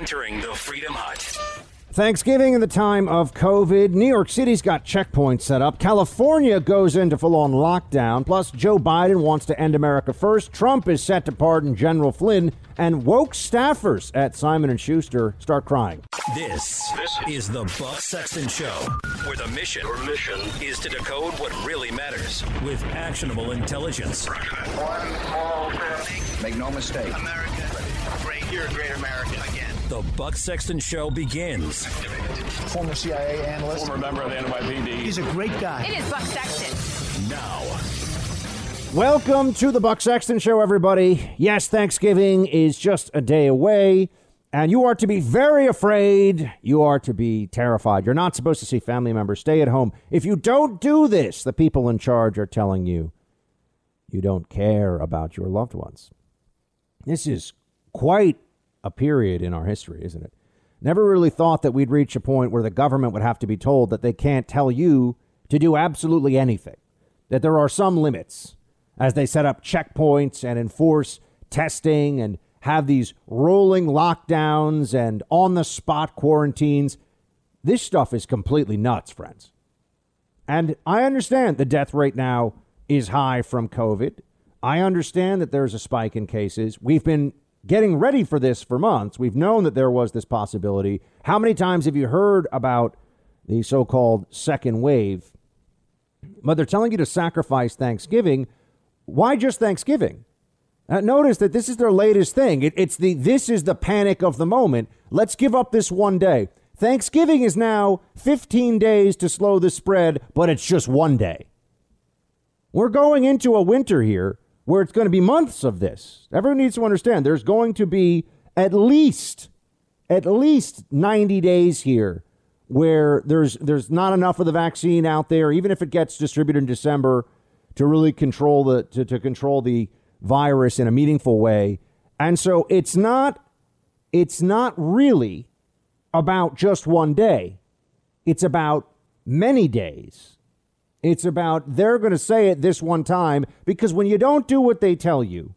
entering the Freedom Hut. Thanksgiving in the time of COVID, New York City's got checkpoints set up. California goes into full on lockdown. Plus, Joe Biden wants to end America first. Trump is set to pardon General Flynn. And woke staffers at Simon and Schuster start crying. This, this is the Buck Sexton Show, where the mission, Your mission is to decode what really matters with actionable intelligence. One small step. Make no mistake. America, great. You're a great American again. The Buck Sexton Show begins. Former CIA analyst. Former member of the NYPD. He's a great guy. It is Buck Sexton. Now. Welcome to the Buck Sexton Show, everybody. Yes, Thanksgiving is just a day away, and you are to be very afraid. You are to be terrified. You're not supposed to see family members. Stay at home. If you don't do this, the people in charge are telling you you don't care about your loved ones. This is quite a period in our history, isn't it? Never really thought that we'd reach a point where the government would have to be told that they can't tell you to do absolutely anything, that there are some limits as they set up checkpoints and enforce testing and have these rolling lockdowns and on the spot quarantines. This stuff is completely nuts, friends. And I understand the death rate now is high from COVID. I understand that there's a spike in cases. We've been getting ready for this for months. We've known that there was this possibility. How many times have you heard about the so called second wave? But they're telling you to sacrifice Thanksgiving. Why just Thanksgiving? Uh, notice that this is their latest thing. It, it's the this is the panic of the moment. Let's give up this one day. Thanksgiving is now 15 days to slow the spread, but it's just one day. We're going into a winter here where it's going to be months of this. Everyone needs to understand there's going to be at least at least 90 days here where there's there's not enough of the vaccine out there even if it gets distributed in December to really control the to, to control the virus in a meaningful way. And so it's not it's not really about just one day. It's about many days. It's about they're going to say it this one time because when you don't do what they tell you,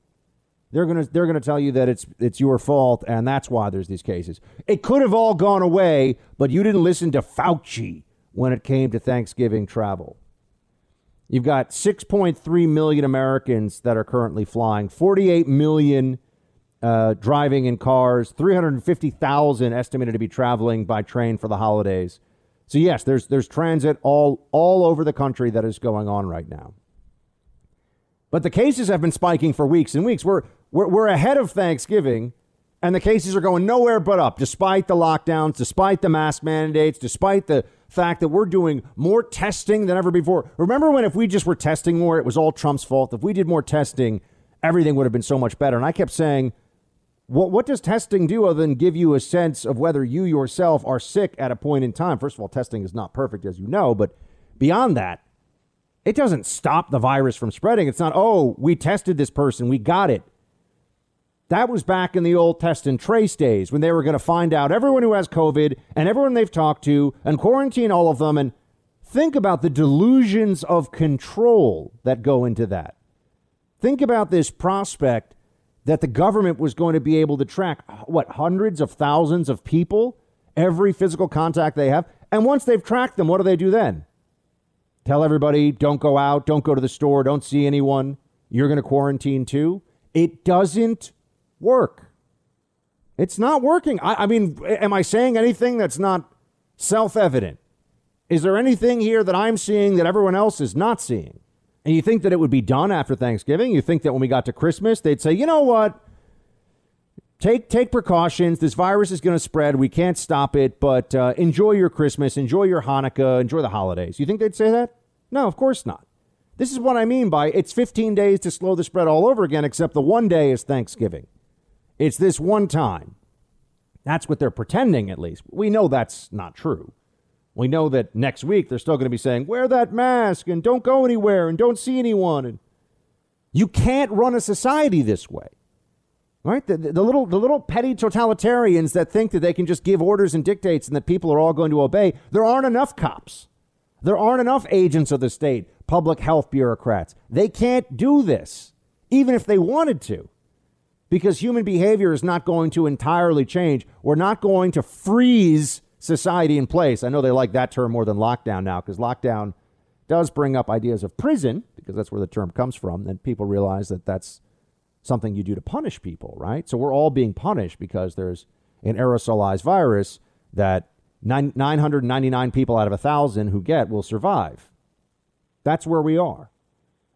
they're going to they're going to tell you that it's it's your fault and that's why there's these cases. It could have all gone away, but you didn't listen to Fauci when it came to Thanksgiving travel. You've got 6.3 million Americans that are currently flying, 48 million uh, driving in cars, 350,000 estimated to be traveling by train for the holidays. So yes, there's there's transit all all over the country that is going on right now. But the cases have been spiking for weeks and weeks. We're we're, we're ahead of Thanksgiving, and the cases are going nowhere but up, despite the lockdowns, despite the mask mandates, despite the fact that we're doing more testing than ever before. Remember when if we just were testing more, it was all Trump's fault. If we did more testing, everything would have been so much better. And I kept saying what, what does testing do other than give you a sense of whether you yourself are sick at a point in time? First of all, testing is not perfect, as you know, but beyond that, it doesn't stop the virus from spreading. It's not, oh, we tested this person, we got it. That was back in the old test and trace days when they were going to find out everyone who has COVID and everyone they've talked to and quarantine all of them. And think about the delusions of control that go into that. Think about this prospect that the government was going to be able to track what hundreds of thousands of people, every physical contact they have. And once they've tracked them, what do they do then? Tell everybody, don't go out, don't go to the store, don't see anyone. You're going to quarantine too. It doesn't work. It's not working. I, I mean, am I saying anything that's not self evident? Is there anything here that I'm seeing that everyone else is not seeing? And you think that it would be done after Thanksgiving? You think that when we got to Christmas, they'd say, you know what? Take, take precautions. This virus is going to spread. We can't stop it, but uh, enjoy your Christmas, enjoy your Hanukkah, enjoy the holidays. You think they'd say that? No, of course not. This is what I mean by it's 15 days to slow the spread all over again, except the one day is Thanksgiving. It's this one time. That's what they're pretending, at least. We know that's not true. We know that next week they're still going to be saying, wear that mask and don't go anywhere and don't see anyone. And you can't run a society this way. Right? The, the, little, the little petty totalitarians that think that they can just give orders and dictates and that people are all going to obey, there aren't enough cops. There aren't enough agents of the state, public health bureaucrats. They can't do this, even if they wanted to, because human behavior is not going to entirely change. We're not going to freeze society in place. I know they like that term more than lockdown now because lockdown does bring up ideas of prison because that's where the term comes from. And people realize that that's something you do to punish people, right? So we're all being punished because there's an aerosolized virus that 999 people out of a 1,000 who get will survive. That's where we are.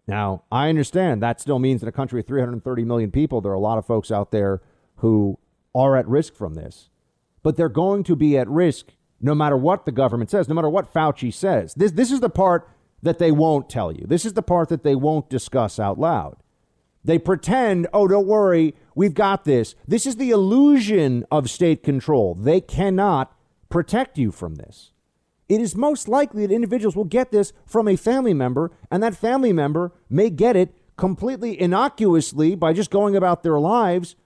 Now, I understand that still means in a country of 330 million people, there are a lot of folks out there who are at risk from this. But they're going to be at risk no matter what the government says, no matter what Fauci says. This, this is the part that they won't tell you. This is the part that they won't discuss out loud. They pretend, oh, don't worry, we've got this. This is the illusion of state control. They cannot protect you from this. It is most likely that individuals will get this from a family member, and that family member may get it completely innocuously by just going about their lives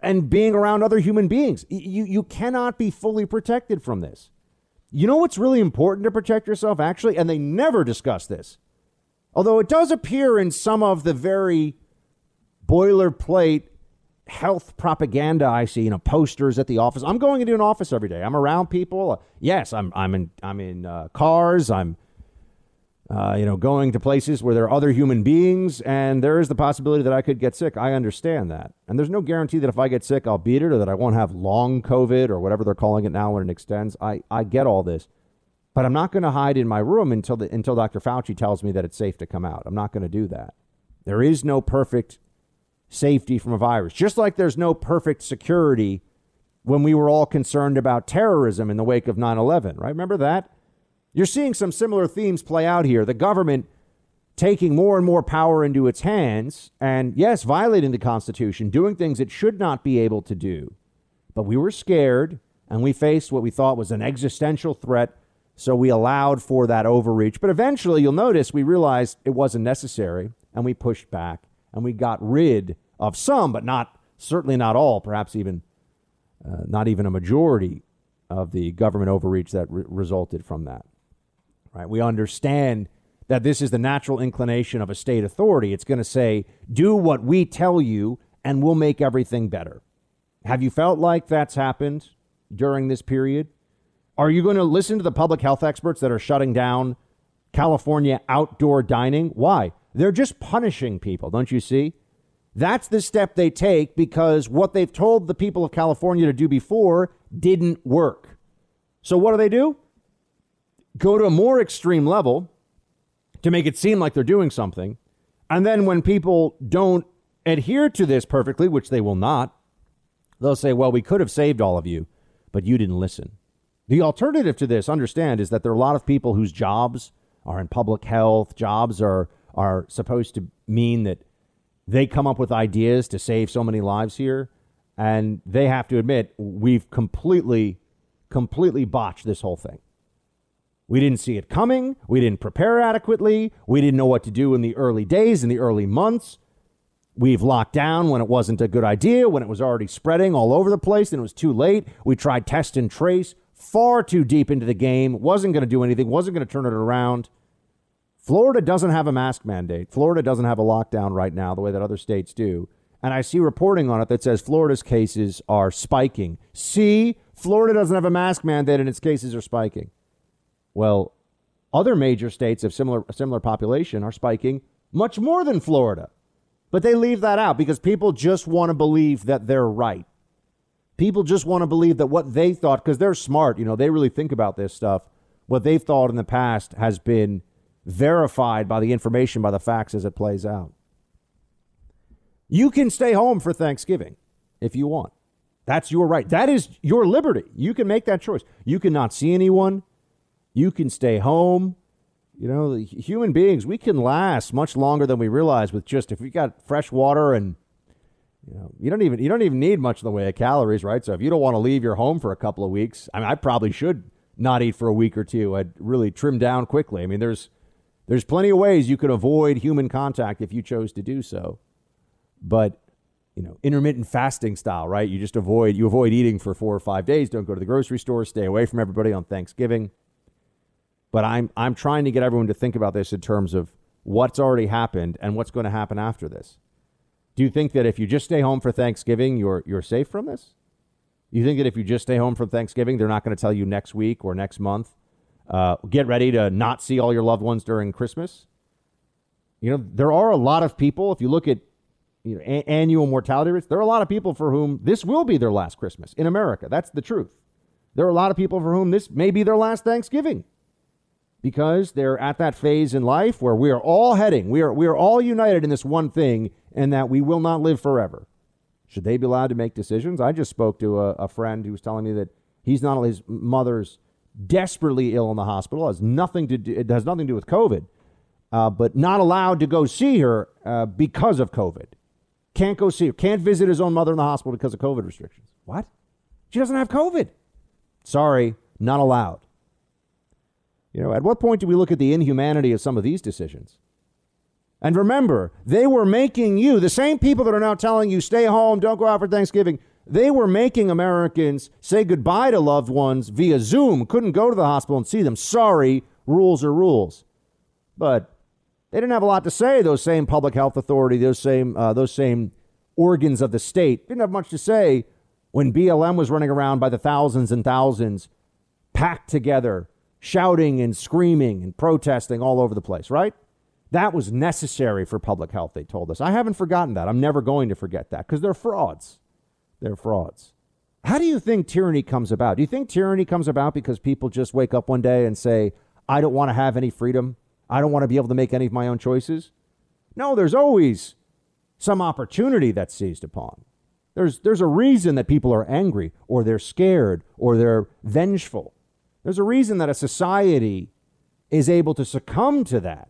and being around other human beings. You, you cannot be fully protected from this. You know what's really important to protect yourself, actually? And they never discuss this. Although it does appear in some of the very boilerplate health propaganda I see, you know, posters at the office. I'm going into an office every day. I'm around people. Uh, yes, I'm I'm in I'm in uh, cars. I'm uh, you know going to places where there are other human beings, and there is the possibility that I could get sick. I understand that, and there's no guarantee that if I get sick, I'll beat it, or that I won't have long COVID or whatever they're calling it now when it extends. I I get all this. But I'm not going to hide in my room until the, until Dr. Fauci tells me that it's safe to come out. I'm not going to do that. There is no perfect safety from a virus. Just like there's no perfect security when we were all concerned about terrorism in the wake of 9 11, right? Remember that? You're seeing some similar themes play out here. The government taking more and more power into its hands, and yes, violating the Constitution, doing things it should not be able to do. But we were scared, and we faced what we thought was an existential threat, so we allowed for that overreach. But eventually, you'll notice we realized it wasn't necessary, and we pushed back and we got rid of some, but not certainly not all, perhaps even uh, not even a majority of the government overreach that re- resulted from that. Right? We understand that this is the natural inclination of a state authority. It's going to say, "Do what we tell you, and we'll make everything better." Have you felt like that's happened during this period? Are you going to listen to the public health experts that are shutting down California outdoor dining? Why? They're just punishing people, don't you see? That's the step they take because what they've told the people of California to do before didn't work. So what do they do? Go to a more extreme level to make it seem like they're doing something. And then when people don't adhere to this perfectly, which they will not, they'll say, well, we could have saved all of you, but you didn't listen. The alternative to this, understand, is that there are a lot of people whose jobs are in public health, jobs are are supposed to mean that they come up with ideas to save so many lives here. And they have to admit, we've completely, completely botched this whole thing. We didn't see it coming. We didn't prepare adequately. We didn't know what to do in the early days, in the early months. We've locked down when it wasn't a good idea, when it was already spreading all over the place and it was too late. We tried test and trace far too deep into the game, wasn't going to do anything, wasn't going to turn it around. Florida doesn't have a mask mandate. Florida doesn't have a lockdown right now the way that other states do. And I see reporting on it that says Florida's cases are spiking. See, Florida doesn't have a mask mandate and its cases are spiking. Well, other major states of similar similar population are spiking much more than Florida. But they leave that out because people just want to believe that they're right. People just want to believe that what they thought, because they're smart, you know, they really think about this stuff. What they've thought in the past has been verified by the information, by the facts as it plays out. You can stay home for Thanksgiving if you want. That's your right. That is your liberty. You can make that choice. You cannot see anyone. You can stay home. You know, human beings, we can last much longer than we realize with just if we got fresh water and you know, you don't even you don't even need much in the way of calories, right? So if you don't want to leave your home for a couple of weeks, I mean, I probably should not eat for a week or two. I'd really trim down quickly. I mean, there's there's plenty of ways you could avoid human contact if you chose to do so. But, you know, intermittent fasting style, right? You just avoid you avoid eating for 4 or 5 days, don't go to the grocery store, stay away from everybody on Thanksgiving. But I'm I'm trying to get everyone to think about this in terms of what's already happened and what's going to happen after this. Do you think that if you just stay home for Thanksgiving, you're you're safe from this? You think that if you just stay home from Thanksgiving, they're not going to tell you next week or next month, uh, get ready to not see all your loved ones during Christmas? You know, there are a lot of people. If you look at you know, a- annual mortality rates, there are a lot of people for whom this will be their last Christmas in America. That's the truth. There are a lot of people for whom this may be their last Thanksgiving because they're at that phase in life where we are all heading, we are, we are all united in this one thing, and that we will not live forever. Should they be allowed to make decisions? I just spoke to a, a friend who was telling me that he's not only his mother's desperately ill in the hospital, has nothing to do, it has nothing to do with COVID, uh, but not allowed to go see her uh, because of COVID. Can't go see her. Can't visit his own mother in the hospital because of COVID restrictions. What? She doesn't have COVID. Sorry, not allowed. You know, at what point do we look at the inhumanity of some of these decisions? And remember, they were making you, the same people that are now telling you, stay home, don't go out for Thanksgiving, they were making Americans say goodbye to loved ones via Zoom, couldn't go to the hospital and see them. Sorry, rules are rules. But they didn't have a lot to say, those same public health authority, those same, uh, those same organs of the state didn't have much to say when BLM was running around by the thousands and thousands, packed together, shouting and screaming and protesting all over the place, right? That was necessary for public health, they told us. I haven't forgotten that. I'm never going to forget that because they're frauds. They're frauds. How do you think tyranny comes about? Do you think tyranny comes about because people just wake up one day and say, I don't want to have any freedom? I don't want to be able to make any of my own choices? No, there's always some opportunity that's seized upon. There's, there's a reason that people are angry or they're scared or they're vengeful. There's a reason that a society is able to succumb to that.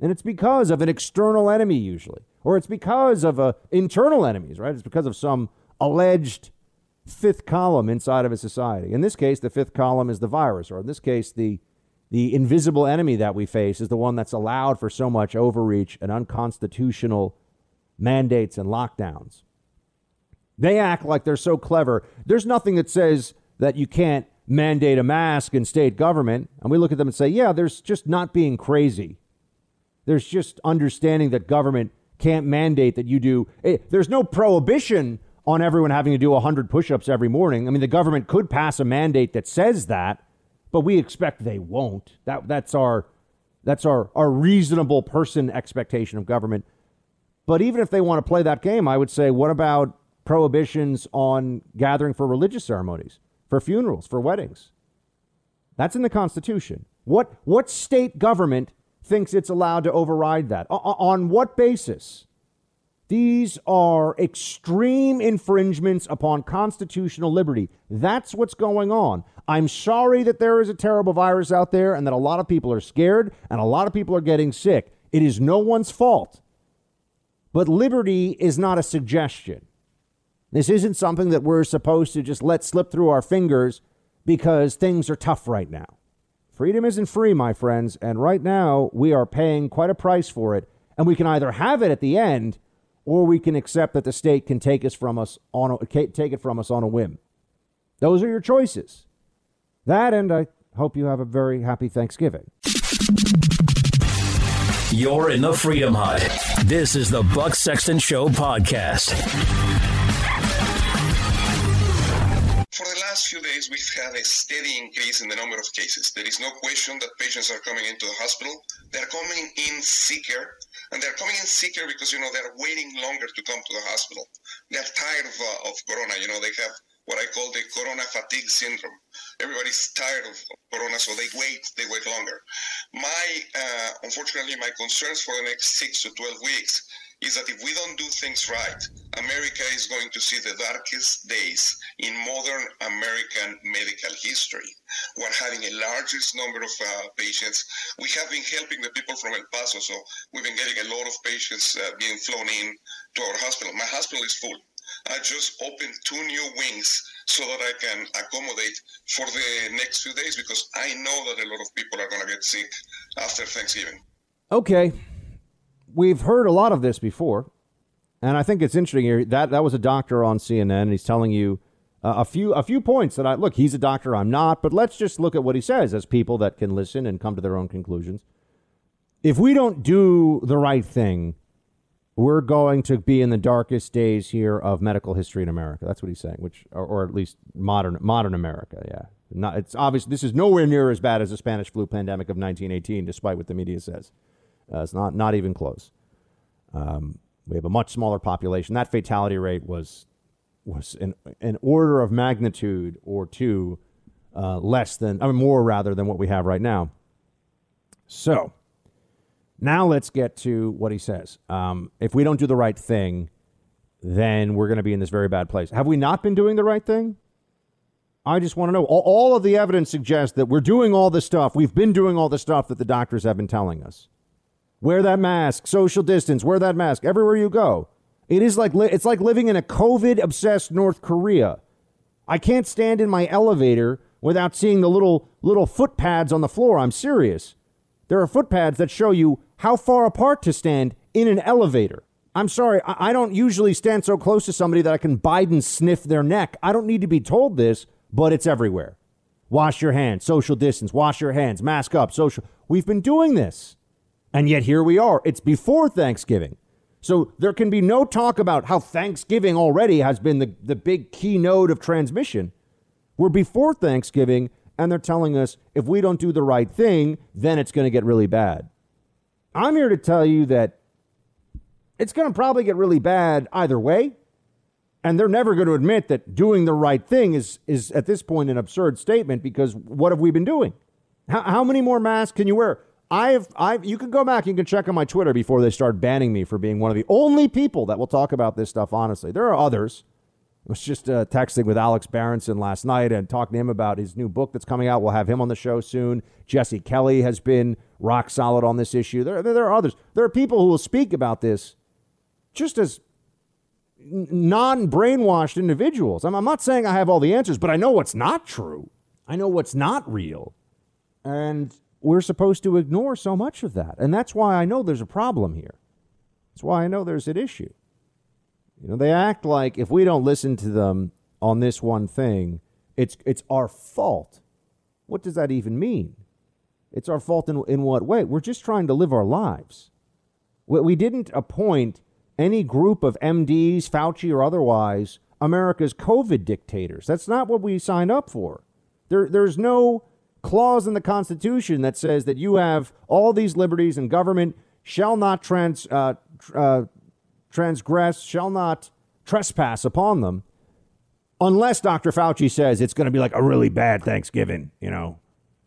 And it's because of an external enemy, usually, or it's because of uh, internal enemies, right? It's because of some alleged fifth column inside of a society. In this case, the fifth column is the virus, or in this case, the, the invisible enemy that we face is the one that's allowed for so much overreach and unconstitutional mandates and lockdowns. They act like they're so clever. There's nothing that says that you can't mandate a mask in state government. And we look at them and say, yeah, there's just not being crazy. There's just understanding that government can't mandate that you do. Eh, there's no prohibition on everyone having to do 100 push ups every morning. I mean, the government could pass a mandate that says that, but we expect they won't. That, that's our, that's our, our reasonable person expectation of government. But even if they want to play that game, I would say, what about prohibitions on gathering for religious ceremonies? For funerals, for weddings. That's in the Constitution. What, what state government thinks it's allowed to override that? O- on what basis? These are extreme infringements upon constitutional liberty. That's what's going on. I'm sorry that there is a terrible virus out there and that a lot of people are scared and a lot of people are getting sick. It is no one's fault. But liberty is not a suggestion. This isn't something that we're supposed to just let slip through our fingers because things are tough right now. Freedom isn't free, my friends, and right now we are paying quite a price for it, and we can either have it at the end or we can accept that the state can take us from us on a, take it from us on a whim. Those are your choices. That and I hope you have a very happy Thanksgiving. You're in the Freedom Hut. This is the Buck Sexton Show podcast. For the last few days, we've had a steady increase in the number of cases. There is no question that patients are coming into the hospital. They're coming in sicker, and they're coming in sicker because, you know, they're waiting longer to come to the hospital. They're tired of, uh, of corona. You know, they have what I call the corona fatigue syndrome. Everybody's tired of corona, so they wait, they wait longer. My, uh, unfortunately, my concerns for the next six to 12 weeks is that if we don't do things right, America is going to see the darkest days in modern American medical history. We're having a largest number of uh, patients. We have been helping the people from El Paso, so we've been getting a lot of patients uh, being flown in to our hospital. My hospital is full. I just opened two new wings so that I can accommodate for the next few days because I know that a lot of people are going to get sick after Thanksgiving. Okay, we've heard a lot of this before, and I think it's interesting here. That that was a doctor on CNN, and he's telling you uh, a few a few points that I look. He's a doctor, I'm not, but let's just look at what he says as people that can listen and come to their own conclusions. If we don't do the right thing, we're going to be in the darkest days here of medical history in America. That's what he's saying, which or, or at least modern modern America. Yeah, not it's obvious. This is nowhere near as bad as the Spanish flu pandemic of 1918, despite what the media says. Uh, it's not not even close. Um, we have a much smaller population. That fatality rate was was an, an order of magnitude or two uh, less than, I mean, more rather than what we have right now. So now let's get to what he says. Um, if we don't do the right thing, then we're going to be in this very bad place. Have we not been doing the right thing? I just want to know. All, all of the evidence suggests that we're doing all this stuff. We've been doing all the stuff that the doctors have been telling us. Wear that mask, social distance, wear that mask everywhere you go. It is like li- it's like living in a COVID obsessed North Korea. I can't stand in my elevator without seeing the little little foot pads on the floor. I'm serious. There are foot pads that show you how far apart to stand in an elevator. I'm sorry, I, I don't usually stand so close to somebody that I can Biden sniff their neck. I don't need to be told this, but it's everywhere. Wash your hands, social distance, wash your hands, mask up, social. We've been doing this. And yet here we are. It's before Thanksgiving. So there can be no talk about how Thanksgiving already has been the, the big keynote of transmission. We're before Thanksgiving, and they're telling us if we don't do the right thing, then it's going to get really bad. I'm here to tell you that it's going to probably get really bad either way. And they're never going to admit that doing the right thing is, is at this point an absurd statement because what have we been doing? How, how many more masks can you wear? I've, I've, you can go back, you can check on my Twitter before they start banning me for being one of the only people that will talk about this stuff honestly. There are others. I was just uh, texting with Alex Berenson last night and talking to him about his new book that's coming out. We'll have him on the show soon. Jesse Kelly has been rock solid on this issue. There, there, there are others. There are people who will speak about this just as non brainwashed individuals. I'm, I'm not saying I have all the answers, but I know what's not true. I know what's not real. And we're supposed to ignore so much of that. And that's why I know there's a problem here. That's why I know there's an issue. You know, they act like if we don't listen to them on this one thing, it's it's our fault. What does that even mean? It's our fault in, in what way? We're just trying to live our lives. We, we didn't appoint any group of MDs, Fauci or otherwise, America's COVID dictators. That's not what we signed up for. There, there's no clause in the Constitution that says that you have all these liberties and government shall not trans, uh, uh, transgress, shall not trespass upon them, unless Dr. Fauci says it's going to be like a really bad Thanksgiving, you know.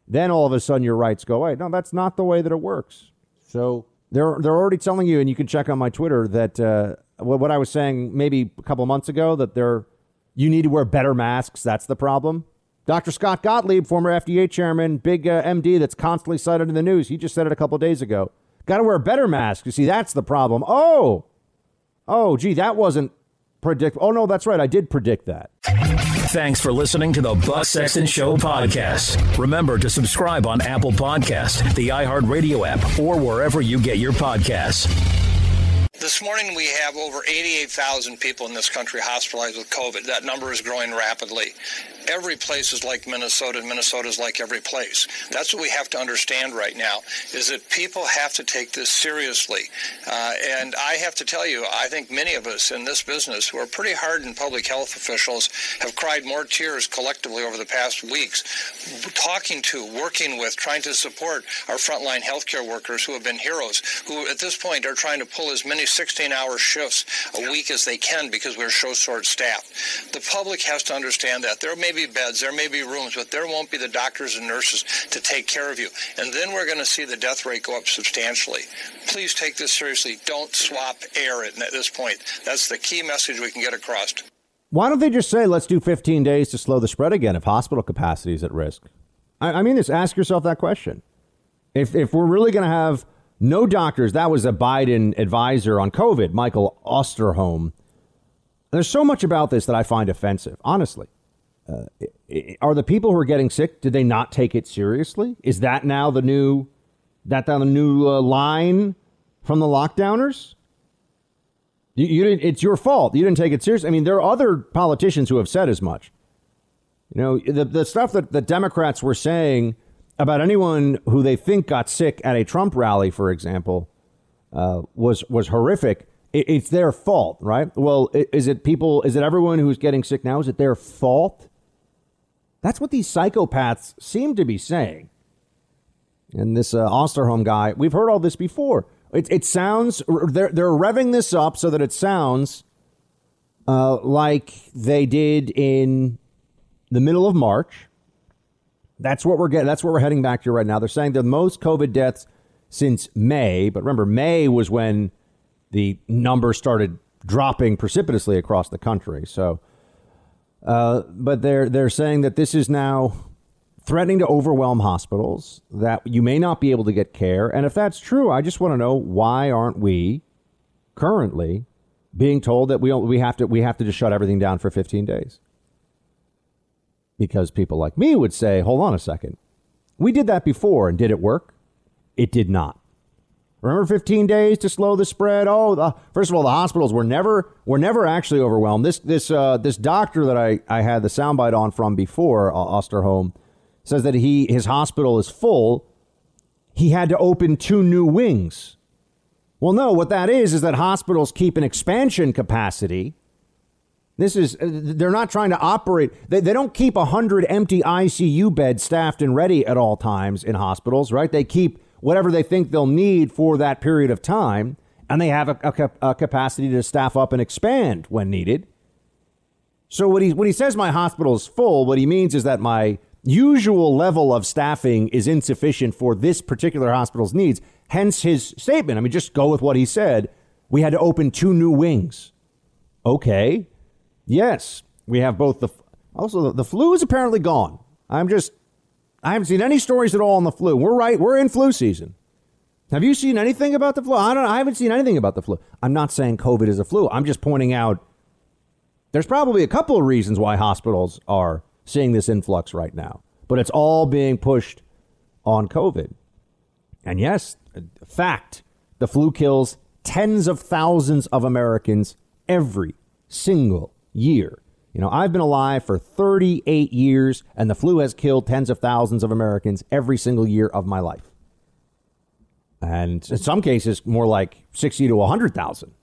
Then all of a sudden your rights go away. No, that's not the way that it works. So they're they're already telling you, and you can check on my Twitter that uh, what, what I was saying maybe a couple months ago that they're you need to wear better masks. That's the problem. Dr. Scott Gottlieb, former FDA chairman, big uh, MD that's constantly cited in the news, he just said it a couple days ago. Got to wear a better mask. You see, that's the problem. Oh, oh, gee, that wasn't predict. Oh no, that's right. I did predict that. Thanks for listening to the Buck Sexton Show podcast. Remember to subscribe on Apple Podcast, the iHeartRadio app, or wherever you get your podcasts. This morning we have over 88,000 people in this country hospitalized with COVID. That number is growing rapidly. Every place is like Minnesota, and Minnesota is like every place. That's what we have to understand right now, is that people have to take this seriously. Uh, and I have to tell you, I think many of us in this business who are pretty hardened public health officials have cried more tears collectively over the past weeks, talking to, working with, trying to support our frontline healthcare workers who have been heroes, who at this point are trying to pull as many 16 hour shifts a week as they can because we're so short staffed. The public has to understand that. There may be beds, there may be rooms, but there won't be the doctors and nurses to take care of you. And then we're going to see the death rate go up substantially. Please take this seriously. Don't swap air at this point. That's the key message we can get across. Why don't they just say, let's do 15 days to slow the spread again if hospital capacity is at risk? I, I mean, just ask yourself that question. If, if we're really going to have no doctors. That was a Biden advisor on COVID, Michael Osterholm. There's so much about this that I find offensive, honestly. Uh, are the people who are getting sick, did they not take it seriously? Is that now the new, that now the new uh, line from the lockdowners? You, you didn't, it's your fault. You didn't take it seriously. I mean, there are other politicians who have said as much. You know, the, the stuff that the Democrats were saying about anyone who they think got sick at a Trump rally, for example, uh, was was horrific. it, it's their fault, right? Well, is it people? Is it everyone who's getting sick now? Is it their fault? That's what these psychopaths seem to be saying. And this uh, Osterholm guy, we've heard all this before. It, it sounds they're they're revving this up so that it sounds uh, like they did in the middle of March. That's what we're getting. That's what we're heading back to right now. They're saying the most COVID deaths since May, but remember, May was when the numbers started dropping precipitously across the country. So, uh, but they're they're saying that this is now threatening to overwhelm hospitals. That you may not be able to get care, and if that's true, I just want to know why aren't we currently being told that we we have to we have to just shut everything down for 15 days? Because people like me would say, hold on a second. We did that before and did it work? It did not. Remember 15 days to slow the spread? Oh, the, first of all, the hospitals were never were never actually overwhelmed. This this uh, this doctor that I, I had the soundbite on from before, uh, Osterholm, says that he his hospital is full. He had to open two new wings. Well, no, what that is is that hospitals keep an expansion capacity. This is, uh, they're not trying to operate, they, they don't keep 100 empty ICU beds staffed and ready at all times in hospitals, right? They keep whatever they think they'll need for that period of time, and they have a, a, a capacity to staff up and expand when needed. So when he, when he says my hospital is full, what he means is that my usual level of staffing is insufficient for this particular hospital's needs. Hence his statement. I mean, just go with what he said. We had to open two new wings. Okay. Yes, we have both the. Also, the flu is apparently gone. I'm just. I haven't seen any stories at all on the flu. We're right. We're in flu season. Have you seen anything about the flu? I don't. I haven't seen anything about the flu. I'm not saying COVID is a flu. I'm just pointing out. There's probably a couple of reasons why hospitals are seeing this influx right now, but it's all being pushed on COVID. And yes, fact, the flu kills tens of thousands of Americans every single year. You know, I've been alive for 38 years, and the flu has killed tens of thousands of Americans every single year of my life. And in some cases, more like 60 to 100,000.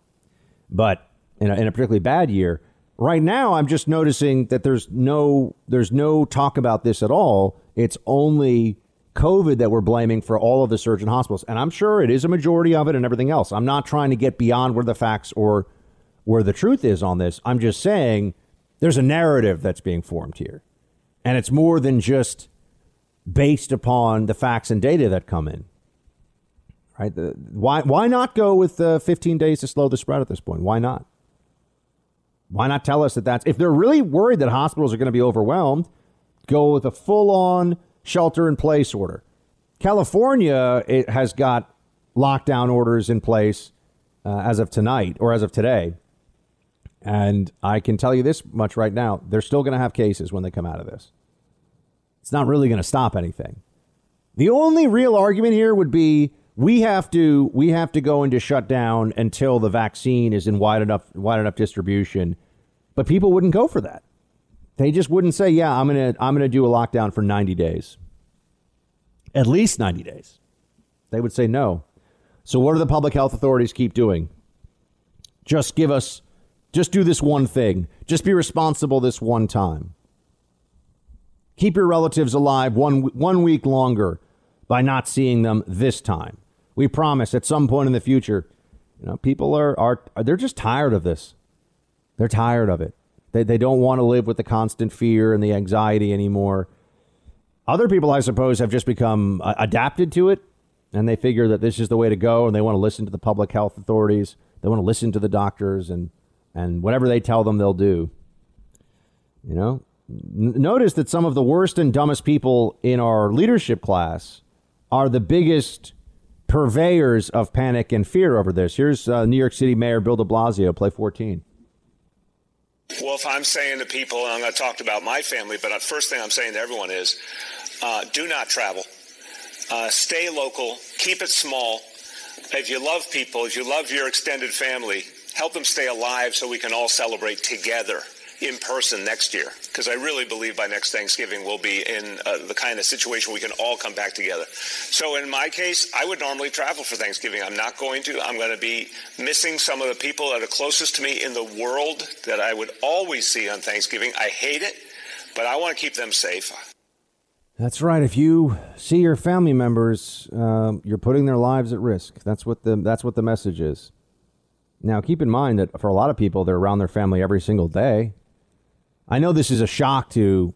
But in a, in a particularly bad year, right now, I'm just noticing that there's no there's no talk about this at all. It's only COVID that we're blaming for all of the surge in hospitals, and I'm sure it is a majority of it and everything else. I'm not trying to get beyond where the facts or where the truth is on this. I'm just saying there's a narrative that's being formed here, and it's more than just based upon the facts and data that come in. Right? The, why why not go with uh, 15 days to slow the spread at this point? Why not? Why not tell us that that's if they're really worried that hospitals are going to be overwhelmed, go with a full on shelter in place order. California it has got lockdown orders in place uh, as of tonight or as of today. And I can tell you this much right now they're still going to have cases when they come out of this. It's not really going to stop anything. The only real argument here would be we have to we have to go into shutdown until the vaccine is in wide enough wide enough distribution. But people wouldn't go for that. They just wouldn't say, "Yeah, I'm going to I'm going to do a lockdown for 90 days." At least 90 days. They would say no. So what do the public health authorities keep doing? Just give us just do this one thing. Just be responsible this one time. Keep your relatives alive one one week longer by not seeing them this time. We promise at some point in the future, you know, people are, are they're just tired of this. They're tired of it. They, they don't want to live with the constant fear and the anxiety anymore. Other people, I suppose, have just become uh, adapted to it and they figure that this is the way to go and they want to listen to the public health authorities. They want to listen to the doctors and, and whatever they tell them, they'll do. You know, N- notice that some of the worst and dumbest people in our leadership class are the biggest purveyors of panic and fear over this. Here's uh, New York City Mayor Bill de Blasio, play 14. Well, if I'm saying to people, and I'm going to talk about my family, but the first thing I'm saying to everyone is uh, do not travel. Uh, stay local. Keep it small. If you love people, if you love your extended family, help them stay alive so we can all celebrate together in person next year because I really believe by next Thanksgiving we'll be in uh, the kind of situation we can all come back together. So in my case, I would normally travel for Thanksgiving. I'm not going to. I'm going to be missing some of the people that are closest to me in the world that I would always see on Thanksgiving. I hate it, but I want to keep them safe. That's right. If you see your family members, um, you're putting their lives at risk. That's what the that's what the message is. Now, keep in mind that for a lot of people, they're around their family every single day. I know this is a shock to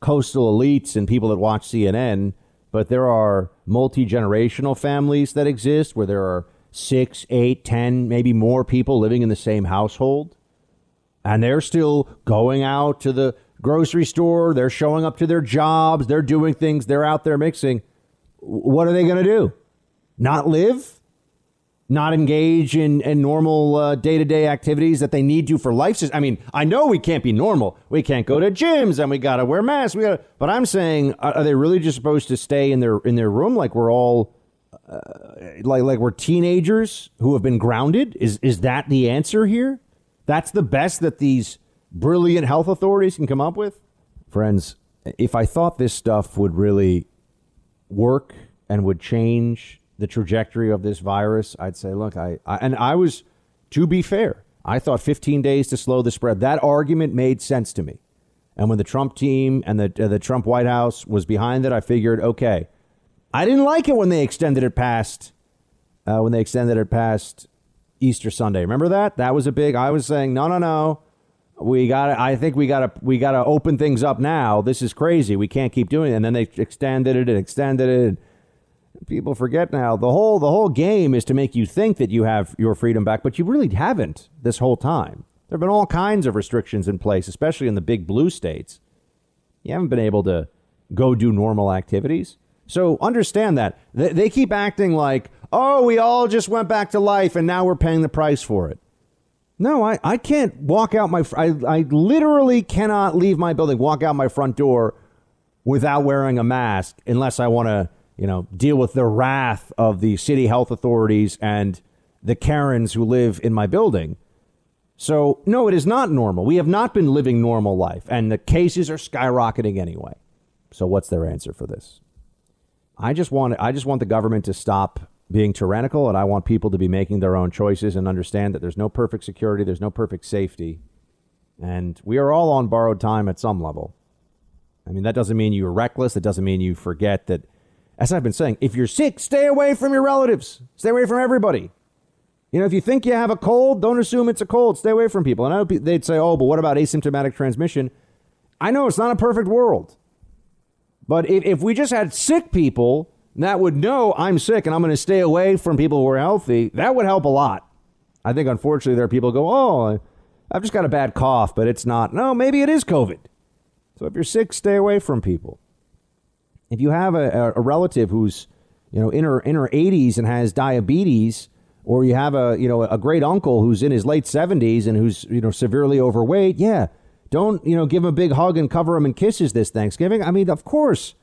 coastal elites and people that watch CNN, but there are multi generational families that exist where there are six, eight, ten, maybe more people living in the same household. And they're still going out to the grocery store. They're showing up to their jobs. They're doing things. They're out there mixing. What are they going to do? Not live? Not engage in, in normal day to day activities that they need to for life? I mean, I know we can't be normal. We can't go to gyms and we got to wear masks. We got but I'm saying, are they really just supposed to stay in their in their room like we're all uh, like like we're teenagers who have been grounded? Is is that the answer here? That's the best that these brilliant health authorities can come up with? Friends, if I thought this stuff would really work and would change the trajectory of this virus, I'd say, look, I, I and I was, to be fair, I thought 15 days to slow the spread. That argument made sense to me. And when the Trump team and the uh, the Trump White House was behind it, I figured, okay, I didn't like it when they extended it past uh, when they extended it past Easter Sunday. Remember that? That was a big. I was saying, no, no, no we got I think we got to we got to open things up now. This is crazy. We can't keep doing it. And then they extended it and extended it. People forget now. The whole the whole game is to make you think that you have your freedom back, but you really haven't this whole time. There have been all kinds of restrictions in place, especially in the big blue states. You haven't been able to go do normal activities. So understand that. They, they keep acting like, oh, we all just went back to life and now we're paying the price for it. No, I, I can't walk out my I, I literally cannot leave my building, walk out my front door without wearing a mask unless I want to, you know, deal with the wrath of the city health authorities and the Karens who live in my building. So, no, it is not normal. We have not been living normal life and the cases are skyrocketing anyway. So, what's their answer for this? I just want I just want the government to stop being tyrannical, and I want people to be making their own choices and understand that there's no perfect security, there's no perfect safety, and we are all on borrowed time at some level. I mean, that doesn't mean you're reckless. It doesn't mean you forget that, as I've been saying, if you're sick, stay away from your relatives, stay away from everybody. You know, if you think you have a cold, don't assume it's a cold. Stay away from people. And I know they'd say, oh, but what about asymptomatic transmission? I know it's not a perfect world. But if, if we just had sick people that would know I'm sick and I'm going to stay away from people who are healthy, that would help a lot. I think unfortunately there are people who go, oh, I've just got a bad cough, but it's not. No, maybe it is COVID. So if you're sick, stay away from people. If you have a, a relative who's you know in her in her 80s and has diabetes, or you have a you know a great uncle who's in his late 70s and who's you know severely overweight, yeah, don't you know give him a big hug and cover him in kisses this Thanksgiving. I mean, of course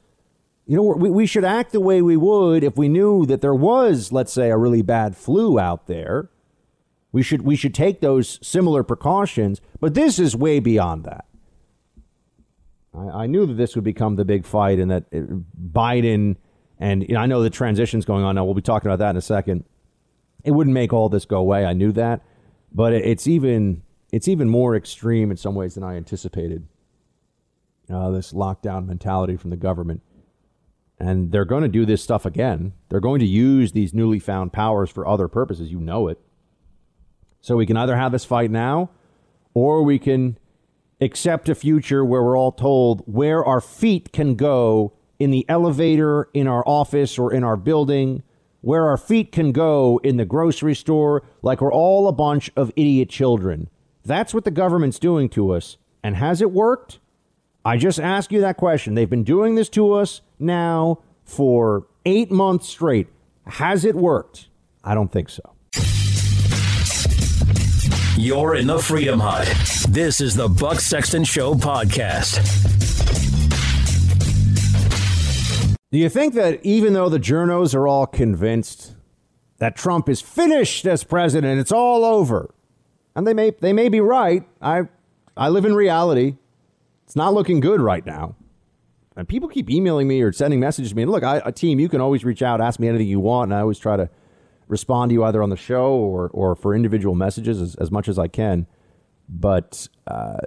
you know, we, we should act the way we would if we knew that there was, let's say, a really bad flu out there. We should we should take those similar precautions, but this is way beyond that. I, I knew that this would become the big fight, and that it, Biden and you know, I know the transition's going on now. We'll be talking about that in a second. It wouldn't make all this go away. I knew that, but it, it's even it's even more extreme in some ways than I anticipated. Uh, this lockdown mentality from the government. And they're going to do this stuff again. They're going to use these newly found powers for other purposes. You know it. So we can either have this fight now or we can accept a future where we're all told where our feet can go in the elevator, in our office, or in our building, where our feet can go in the grocery store, like we're all a bunch of idiot children. That's what the government's doing to us. And has it worked? I just ask you that question. They've been doing this to us now for eight months straight. Has it worked? I don't think so. You're in the Freedom Hut. This is the Buck Sexton Show podcast. Do you think that even though the journos are all convinced that Trump is finished as president, it's all over, and they may they may be right. I I live in reality. It's not looking good right now. And people keep emailing me or sending messages to me. And look, I, a team, you can always reach out, ask me anything you want, and I always try to respond to you either on the show or, or for individual messages as, as much as I can. But uh,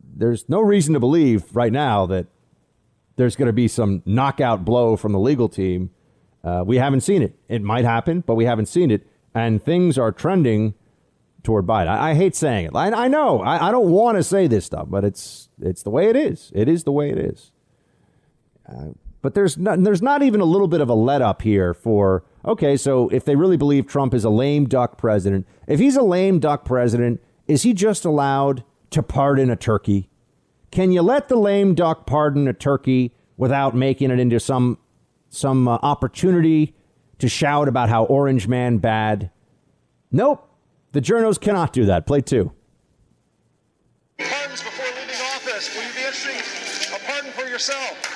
there's no reason to believe right now that there's going to be some knockout blow from the legal team. Uh, we haven't seen it. It might happen, but we haven't seen it. And things are trending toward Biden. I, I hate saying it. I, I know. I, I don't want to say this stuff, but it's it's the way it is. It is the way it is. Uh, but there's not, there's not even a little bit of a let up here for okay. So if they really believe Trump is a lame duck president, if he's a lame duck president, is he just allowed to pardon a turkey? Can you let the lame duck pardon a turkey without making it into some some uh, opportunity to shout about how Orange Man bad? Nope. The journos cannot do that. Play two. Pardons before leaving office. Will you be issuing a pardon for yourself?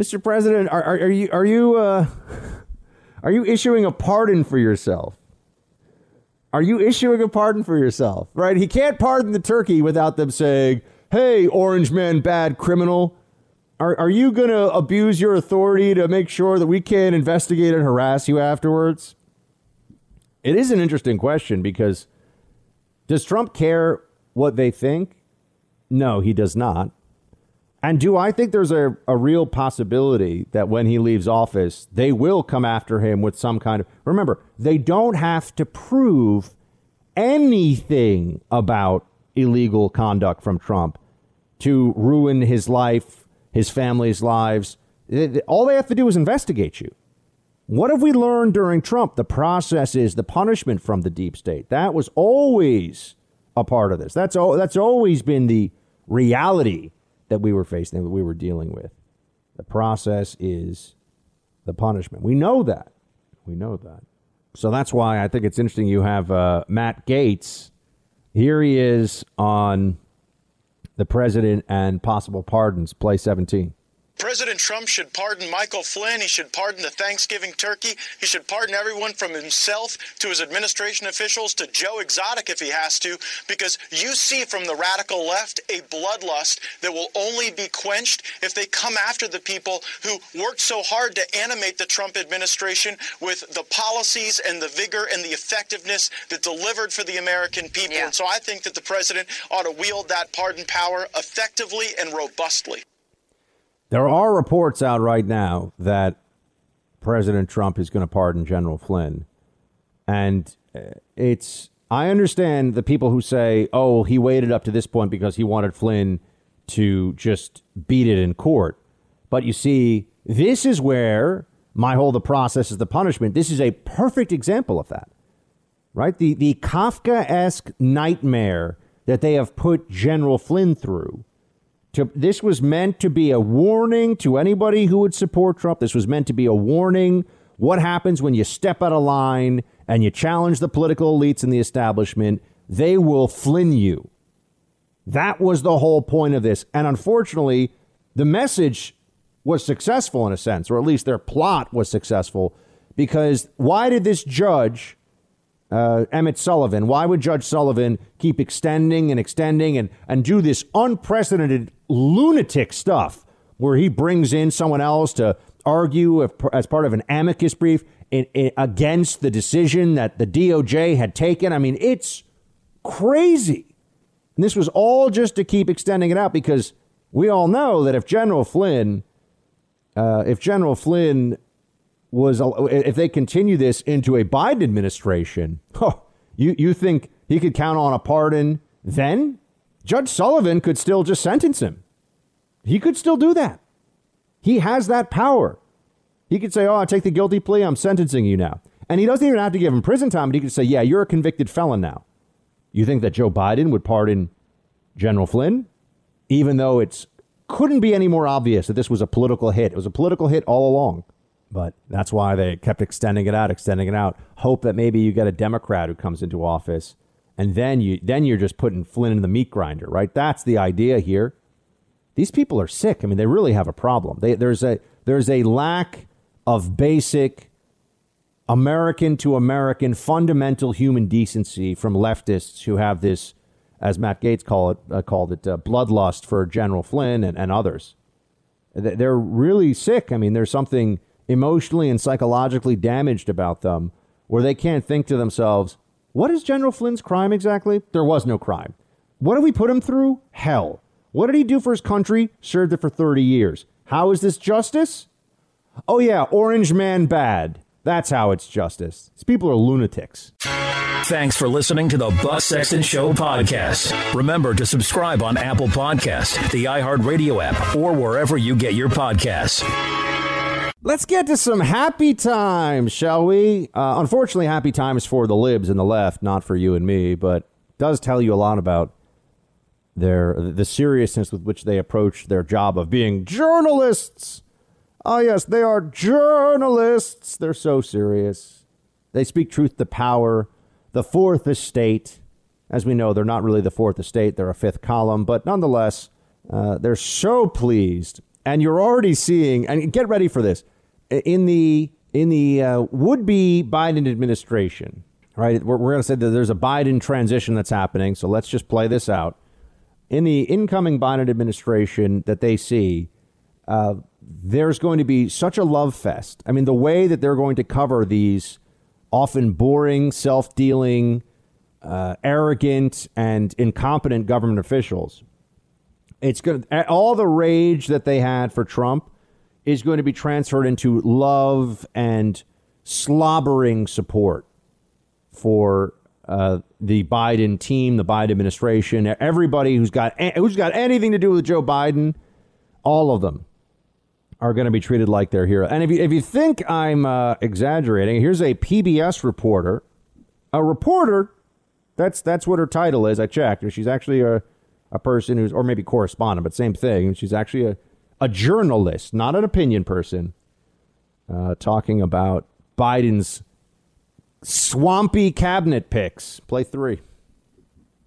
Mr. President, are, are, are you are you uh, are you issuing a pardon for yourself? Are you issuing a pardon for yourself? Right? He can't pardon the turkey without them saying, "Hey, Orange Man, bad criminal." Are are you going to abuse your authority to make sure that we can't investigate and harass you afterwards? It is an interesting question because does Trump care what they think? No, he does not. And do I think there's a, a real possibility that when he leaves office, they will come after him with some kind of. Remember, they don't have to prove anything about illegal conduct from Trump to ruin his life, his family's lives. All they have to do is investigate you. What have we learned during Trump? The process is the punishment from the deep state. That was always a part of this. That's, that's always been the reality that we were facing, that we were dealing with. The process is the punishment. We know that. We know that. So that's why I think it's interesting you have uh, Matt Gaetz. Here he is on the president and possible pardons, play 17. President Trump should pardon Michael Flynn. He should pardon the Thanksgiving turkey. He should pardon everyone from himself to his administration officials to Joe Exotic if he has to, because you see from the radical left a bloodlust that will only be quenched if they come after the people who worked so hard to animate the Trump administration with the policies and the vigor and the effectiveness that delivered for the American people. Yeah. And so I think that the president ought to wield that pardon power effectively and robustly. There are reports out right now that President Trump is going to pardon General Flynn. And uh, it's, I understand the people who say, oh, he waited up to this point because he wanted Flynn to just beat it in court. But you see, this is where my whole the process is the punishment. This is a perfect example of that, right? The, the Kafka esque nightmare that they have put General Flynn through to, this was meant to be a warning to anybody who would support Trump. This was meant to be a warning. What happens when you step out of line and you challenge the political elites and the establishment? They will Flynn you. That was the whole point of this. And unfortunately, the message was successful in a sense, or at least their plot was successful, because why did this judge uh, Emmett Sullivan. Why would Judge Sullivan keep extending and extending and, and do this unprecedented lunatic stuff where he brings in someone else to argue if, as part of an amicus brief in, in, against the decision that the DOJ had taken? I mean, it's crazy. And this was all just to keep extending it out because we all know that if General Flynn, uh, if General Flynn was if they continue this into a Biden administration, you you think he could count on a pardon then? Judge Sullivan could still just sentence him. He could still do that. He has that power. He could say, "Oh, I take the guilty plea. I'm sentencing you now," and he doesn't even have to give him prison time. But he could say, "Yeah, you're a convicted felon now." You think that Joe Biden would pardon General Flynn, even though it's couldn't be any more obvious that this was a political hit. It was a political hit all along. But that's why they kept extending it out, extending it out. Hope that maybe you get a Democrat who comes into office, and then you then you're just putting Flynn in the meat grinder, right? That's the idea here. These people are sick. I mean, they really have a problem. They, there's a there's a lack of basic American to American fundamental human decency from leftists who have this, as Matt Gaetz call it, uh, called it, uh, bloodlust for General Flynn and, and others. They're really sick. I mean, there's something emotionally and psychologically damaged about them where they can't think to themselves, what is General Flynn's crime exactly? There was no crime. What did we put him through? Hell. What did he do for his country? Served it for 30 years. How is this justice? Oh, yeah, Orange Man bad. That's how it's justice. These people are lunatics. Thanks for listening to the Buck Sexton Show podcast. Remember to subscribe on Apple Podcast, the iHeartRadio app, or wherever you get your podcasts. Let's get to some happy times, shall we? Uh, unfortunately, happy times for the libs and the left, not for you and me, but does tell you a lot about their the seriousness with which they approach their job of being journalists. Ah, yes, they are journalists. They're so serious. They speak truth to power. The fourth estate, as we know, they're not really the fourth estate, they're a fifth column, but nonetheless, uh, they're so pleased. And you're already seeing, and get ready for this, in the in the uh, would-be Biden administration, right? We're, we're going to say that there's a Biden transition that's happening. So let's just play this out. In the incoming Biden administration that they see, uh, there's going to be such a love fest. I mean, the way that they're going to cover these often boring, self dealing, uh, arrogant, and incompetent government officials. It's going to, all the rage that they had for Trump is going to be transferred into love and slobbering support for uh, the Biden team, the Biden administration, everybody who's got who's got anything to do with Joe Biden, all of them are going to be treated like their hero. And if you, if you think I'm uh, exaggerating, here's a PBS reporter, a reporter. That's that's what her title is. I checked. She's actually a a person who's, or maybe correspondent, but same thing. She's actually a a journalist, not an opinion person, uh, talking about Biden's swampy cabinet picks. Play three.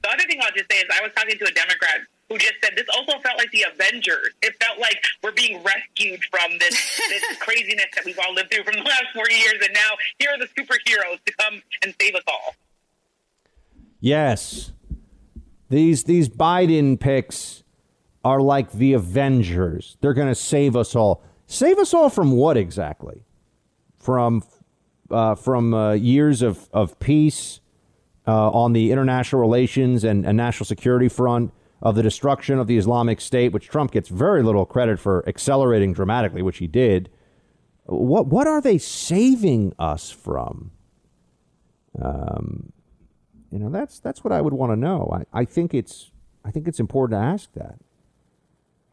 The other thing I'll just say is I was talking to a Democrat who just said this also felt like the Avengers. It felt like we're being rescued from this this craziness that we've all lived through from the last 40 years, and now here are the superheroes to come and save us all. Yes, these these Biden picks are like the Avengers. They're going to save us all. Save us all from what exactly? From uh, from uh, years of of peace uh, on the international relations and, and national security front of the destruction of the Islamic State, which Trump gets very little credit for accelerating dramatically, which he did. What what are they saving us from? Um, you know, that's that's what I would want to know. I, I think it's I think it's important to ask that.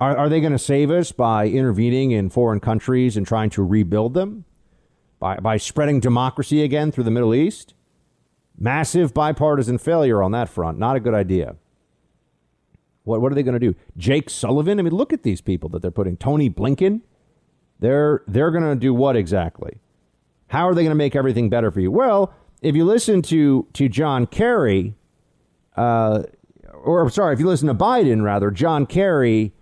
Are, are they going to save us by intervening in foreign countries and trying to rebuild them? By, by spreading democracy again through the Middle East? Massive bipartisan failure on that front. Not a good idea. What, what are they going to do? Jake Sullivan? I mean, look at these people that they're putting. Tony Blinken? They're, they're going to do what exactly? How are they going to make everything better for you? Well, if you listen to, to John Kerry, uh, or sorry, if you listen to Biden, rather, John Kerry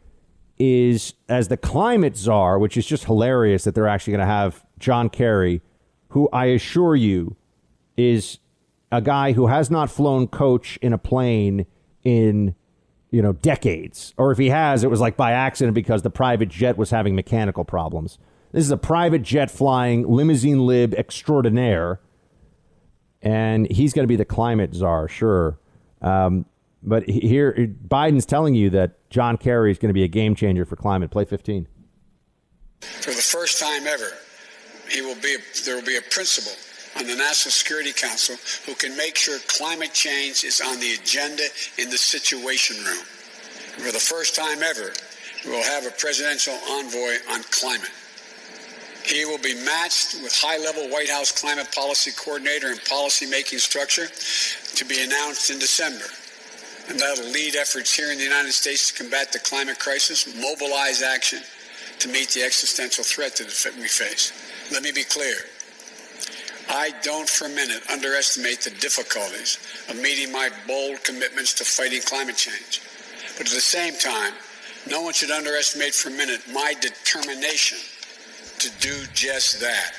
is as the climate czar, which is just hilarious that they're actually going to have John Kerry, who I assure you is a guy who has not flown coach in a plane in you know, decades. Or if he has, it was like by accident because the private jet was having mechanical problems. This is a private jet flying limousine lib extraordinaire. And he's going to be the climate czar, sure. Um, but here, Biden's telling you that John Kerry is going to be a game changer for climate. Play 15. For the first time ever, he will be. There will be a principal on the National Security Council who can make sure climate change is on the agenda in the Situation Room. For the first time ever, we will have a presidential envoy on climate. He will be matched with high level White House climate policy coordinator and policy making structure to be announced in December. That'll lead efforts here in the United States to combat the climate crisis, mobilize action to meet the existential threat that we face. Let me be clear. I don't for a minute underestimate the difficulties of meeting my bold commitments to fighting climate change. But at the same time, no one should underestimate for a minute my determination to do just that.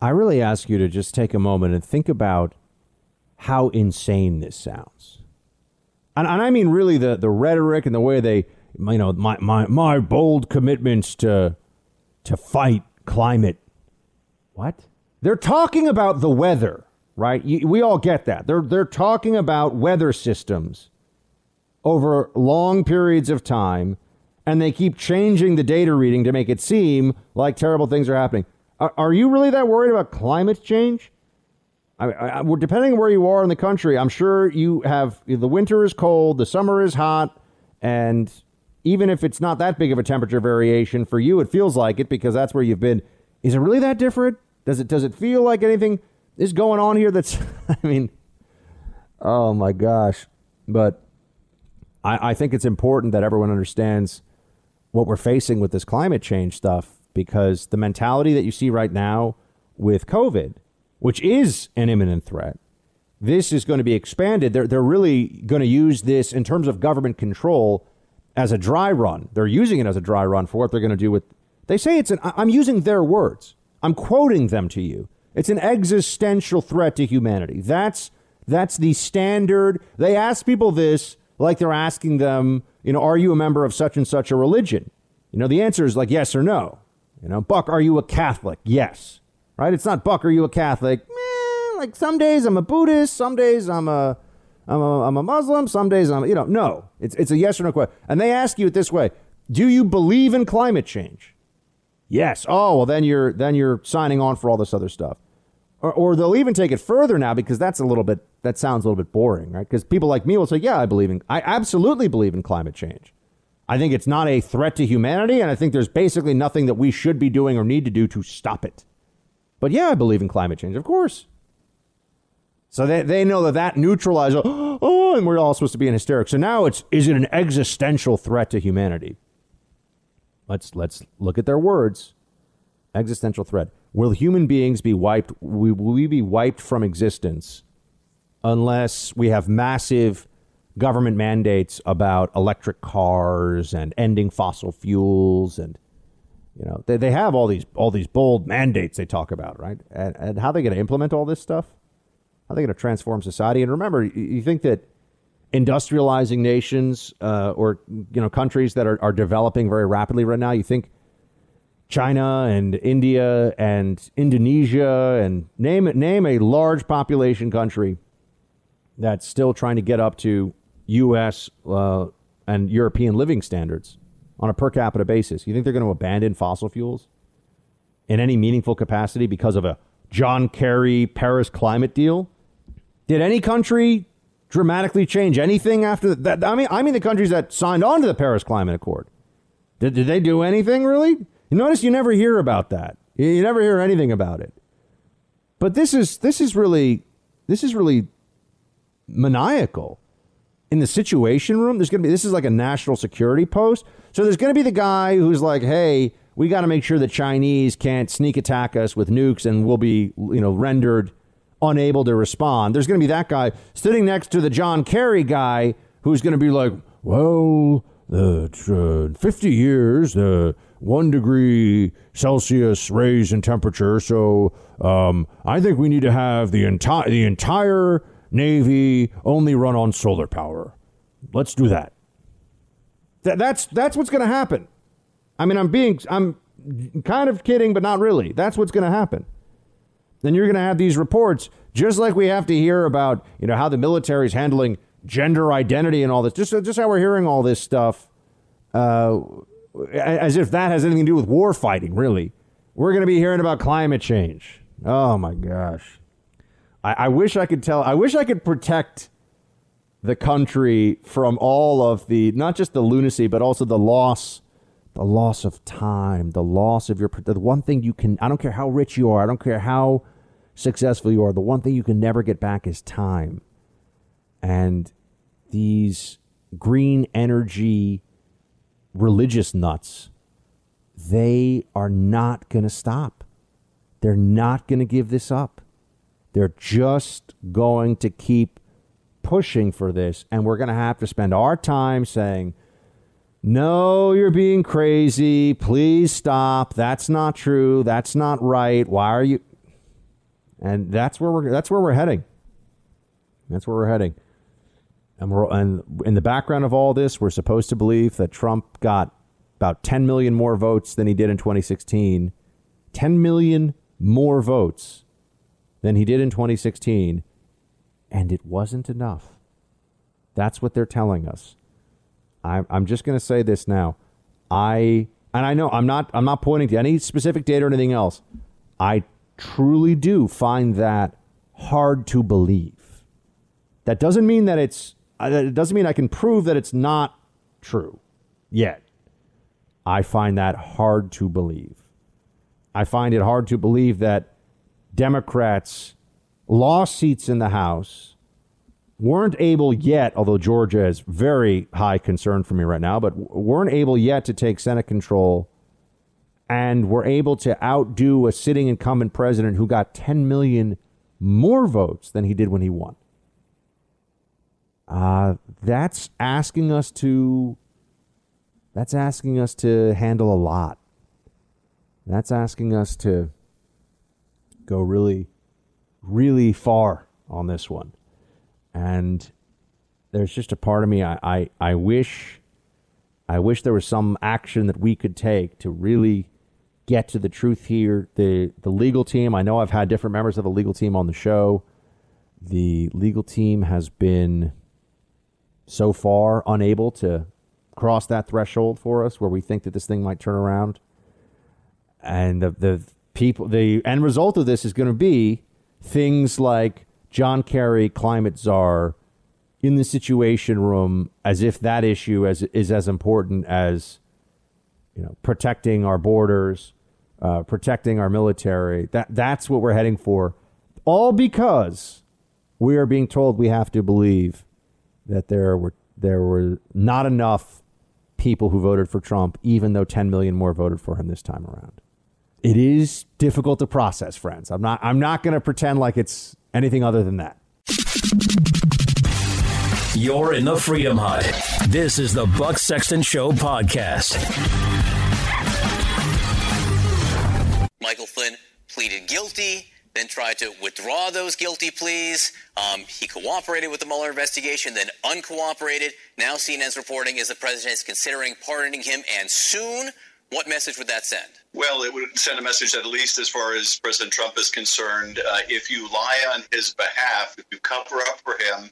I really ask you to just take a moment and think about how insane this sounds. And, and I mean really the, the rhetoric and the way they, you know, my, my, my bold commitments to, to fight climate. What? They're talking about the weather, right? You, we all get that. They're, they're talking about weather systems over long periods of time, and they keep changing the data reading to make it seem like terrible things are happening. Are, are you really that worried about climate change? I, I, depending on where you are in the country, I'm sure you have the winter is cold, the summer is hot, and even if it's not that big of a temperature variation for you, it feels like it because that's where you've been. Is it really that different? Does it does it feel like anything is going on here? That's I mean, oh my gosh! But I, I think it's important that everyone understands what we're facing with this climate change stuff because the mentality that you see right now with COVID which is an imminent threat, this is going to be expanded. They're, they're really going to use this in terms of government control as a dry run. They're using it as a dry run for what they're going to do with. They say it's an. I'm using their words. I'm quoting them to you. It's an existential threat to humanity. That's that's the standard. They ask people this like they're asking them, you know, are you a member of such and such a religion? You know, the answer is like yes or no. You know, Buck, are you a Catholic? Yes right? It's not Buck, are you a Catholic? Eh, like some days I'm a Buddhist, some days I'm a, I'm a, I'm a Muslim, some days I'm, you know, no. It's, it's a yes or no question. And they ask you it this way Do you believe in climate change? Yes. Oh, well, then you're, then you're signing on for all this other stuff. Or, or they'll even take it further now because that's a little bit, that sounds a little bit boring, right? Because people like me will say, yeah, I believe in, I absolutely believe in climate change. I think it's not a threat to humanity, and I think there's basically nothing that we should be doing or need to do to stop it. But yeah, I believe in climate change, of course. So they, they know that that neutralizes, oh, and we're all supposed to be in hysterics. So now it's, is it an existential threat to humanity? Let's, let's look at their words. Existential threat. Will human beings be wiped? Will we be wiped from existence unless we have massive government mandates about electric cars and ending fossil fuels and you know, they, they have all these all these bold mandates they talk about, right? And, and how they going to implement all this stuff? How they going to transform society? And remember, you, you think that industrializing nations uh, or you know countries that are, are developing very rapidly right now, you think China and India and Indonesia and name name a large population country that's still trying to get up to U.S. Uh, and European living standards on a per capita basis. You think they're going to abandon fossil fuels in any meaningful capacity because of a John Kerry Paris climate deal? Did any country dramatically change anything after that? I mean, I mean the countries that signed on to the Paris Climate Accord. Did, did they do anything really? You notice you never hear about that. You, you never hear anything about it. But this is this is really this is really maniacal in the situation room. There's going to be this is like a national security post. So there's going to be the guy who's like, "Hey, we got to make sure the Chinese can't sneak attack us with nukes, and we'll be, you know, rendered unable to respond." There's going to be that guy sitting next to the John Kerry guy who's going to be like, "Well, the uh, 50 years, the one degree Celsius raise in temperature, so um, I think we need to have the entire the entire Navy only run on solar power. Let's do that." Th- that's that's what's going to happen. I mean, I'm being I'm kind of kidding, but not really. That's what's going to happen. Then you're going to have these reports, just like we have to hear about, you know, how the military is handling gender identity and all this. Just just how we're hearing all this stuff, uh, as if that has anything to do with war fighting. Really, we're going to be hearing about climate change. Oh my gosh, I, I wish I could tell. I wish I could protect the country from all of the not just the lunacy but also the loss the loss of time the loss of your the one thing you can i don't care how rich you are i don't care how successful you are the one thing you can never get back is time and these green energy religious nuts they are not going to stop they're not going to give this up they're just going to keep pushing for this, and we're going to have to spend our time saying, no, you're being crazy. Please stop. That's not true. That's not right. Why are you? and that's where we're that's where we're heading. That's where we're heading. And we're and in the background of all this, we're supposed to believe that Trump got about 10 million more votes than he did in 2016. 10 million more votes than he did in 2016, and it wasn't enough. That's what they're telling us. I'm, I'm just going to say this now. I and I know I'm not I'm not pointing to any specific data or anything else. I truly do find that hard to believe. That doesn't mean that it's uh, it doesn't mean I can prove that it's not true yet. I find that hard to believe. I find it hard to believe that Democrats lost seats in the House, weren't able yet, although Georgia is very high concern for me right now, but weren't able yet to take Senate control and were able to outdo a sitting incumbent president who got 10 million more votes than he did when he won. Uh, that's asking us to that's asking us to handle a lot. That's asking us to go really, really far on this one. And there's just a part of me I, I, I wish I wish there was some action that we could take to really get to the truth here. The the legal team, I know I've had different members of the legal team on the show. The legal team has been so far unable to cross that threshold for us where we think that this thing might turn around. And the, the people, the end result of this is going to be things like John Kerry, climate czar, in the Situation Room, as if that issue as, is as important as you know protecting our borders, uh, protecting our military. That that's what we're heading for, all because we are being told we have to believe that there were there were not enough people who voted for Trump, even though 10 million more voted for him this time around. It is difficult to process, friends. I'm not I'm not going to pretend like it's anything other than that. You're in the Freedom Hut. This is the Buck Sexton Show podcast. Michael Flynn pleaded guilty then tried to withdraw those guilty pleas. Um, he cooperated with the Mueller investigation, then uncooperated. Now CNN's reporting is the president is considering pardoning him, and soon. What message would that send? Well, it would send a message at least as far as President Trump is concerned, uh, if you lie on his behalf, if you cover up for him,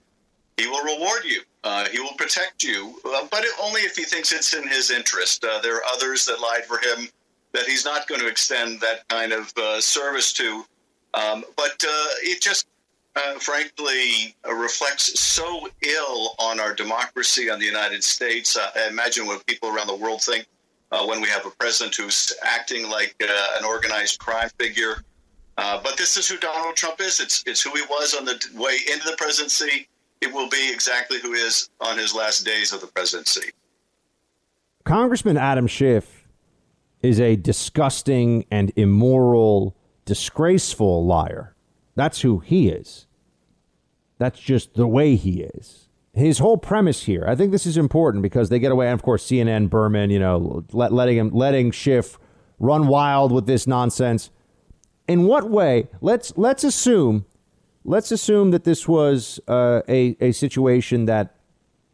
he will reward you. Uh, he will protect you, uh, but only if he thinks it's in his interest. Uh, there are others that lied for him that he's not going to extend that kind of uh, service to. Um, but uh, it just, frankly, reflects so ill on our democracy, on the United States. I imagine what people around the world think uh, when we have a president who's acting like uh, an organized crime figure. but this is who Donald Trump is. It's it's who he was on the way into the presidency. It will be exactly who is on his last days of the presidency. Congressman Adam Schiff is a disgusting and immoral disgraceful liar. That's who he is. That's just the way he is. His whole premise here, I think this is important because they get away, and of course, CNN, Berman, you know, let, letting him, letting Schiff run wild with this nonsense. In what way? Let's let's assume, let's assume that this was uh, a a situation that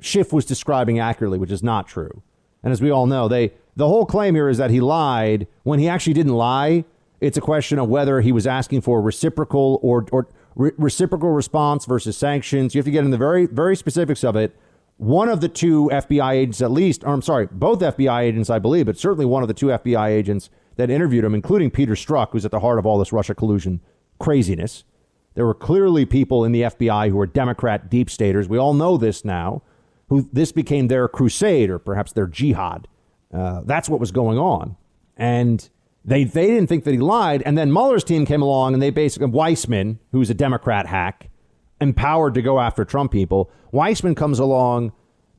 Schiff was describing accurately, which is not true. And as we all know, they the whole claim here is that he lied when he actually didn't lie. It's a question of whether he was asking for reciprocal or, or re- reciprocal response versus sanctions. You have to get in the very, very specifics of it. One of the two FBI agents, at least, or I'm sorry, both FBI agents, I believe, but certainly one of the two FBI agents that interviewed him, including Peter Strzok, who's at the heart of all this Russia collusion craziness. There were clearly people in the FBI who were Democrat deep staters. We all know this now. Who this became their crusade or perhaps their jihad. Uh, that's what was going on, and they they didn't think that he lied, and then Mueller's team came along and they basically Weissmann, who's a Democrat hack, empowered to go after Trump people. Weissmann comes along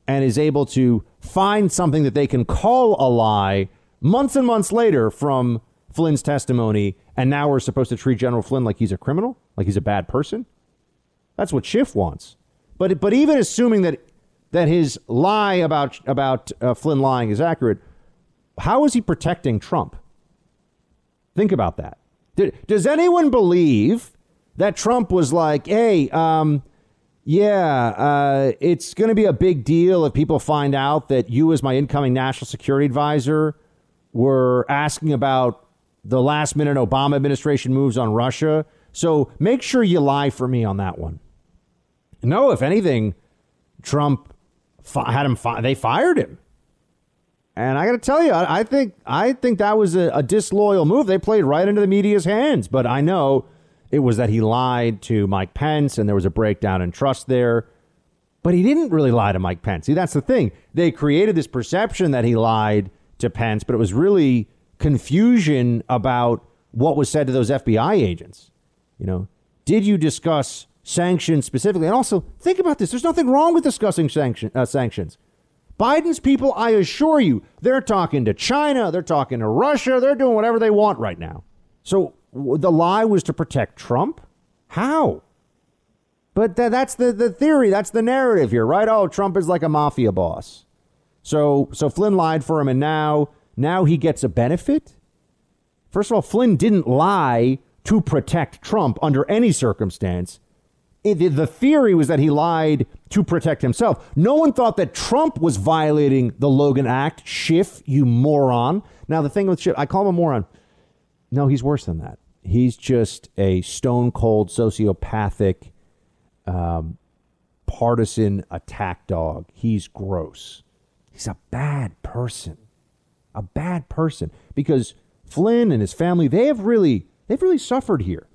and is able to find something that they can call a lie months and months later from Flynn's testimony, and now we're supposed to treat General Flynn like he's a criminal, like he's a bad person. That's what Schiff wants. But but even assuming that that his lie about about uh, Flynn lying is accurate, how is he protecting Trump? Think about that. Does anyone believe that Trump was like, hey, um, yeah, uh, it's going to be a big deal if people find out that you, as my incoming national security advisor, were asking about the last minute Obama administration moves on Russia. So make sure you lie for me on that one. No, if anything, Trump fi- had him. Fi- they fired him, and I got to tell you, I, think I think that was a, a disloyal move. They played right into the media's hands. But I know it was that he lied to Mike Pence, and there was a breakdown in trust there. But he didn't really lie to Mike Pence. See, that's the thing. They created this perception that he lied to Pence, but it was really confusion about what was said to those FBI agents. You know, did you discuss sanctions specifically? And also, think about this. There's nothing wrong with discussing sanction, uh, sanctions. Biden's people, I assure you, they're talking to China, they're talking to Russia, they're doing whatever they want right now. So the lie was to protect Trump? How? But th- that's the, the theory, that's the narrative here, right? Oh, Trump is like a mafia boss. So so Flynn lied for him and now now he gets a benefit? First of all, Flynn didn't lie to protect Trump under any circumstance. It, the theory was that he lied to protect himself. No one thought that Trump was violating the Logan Act. Schiff, you moron. Now, the thing with Schiff, I call him a moron. No, he's worse than that. He's just a stone cold sociopathic, um, partisan attack dog. He's gross. He's a bad person. A bad person. Because Flynn and his family, they have really, they've really suffered here.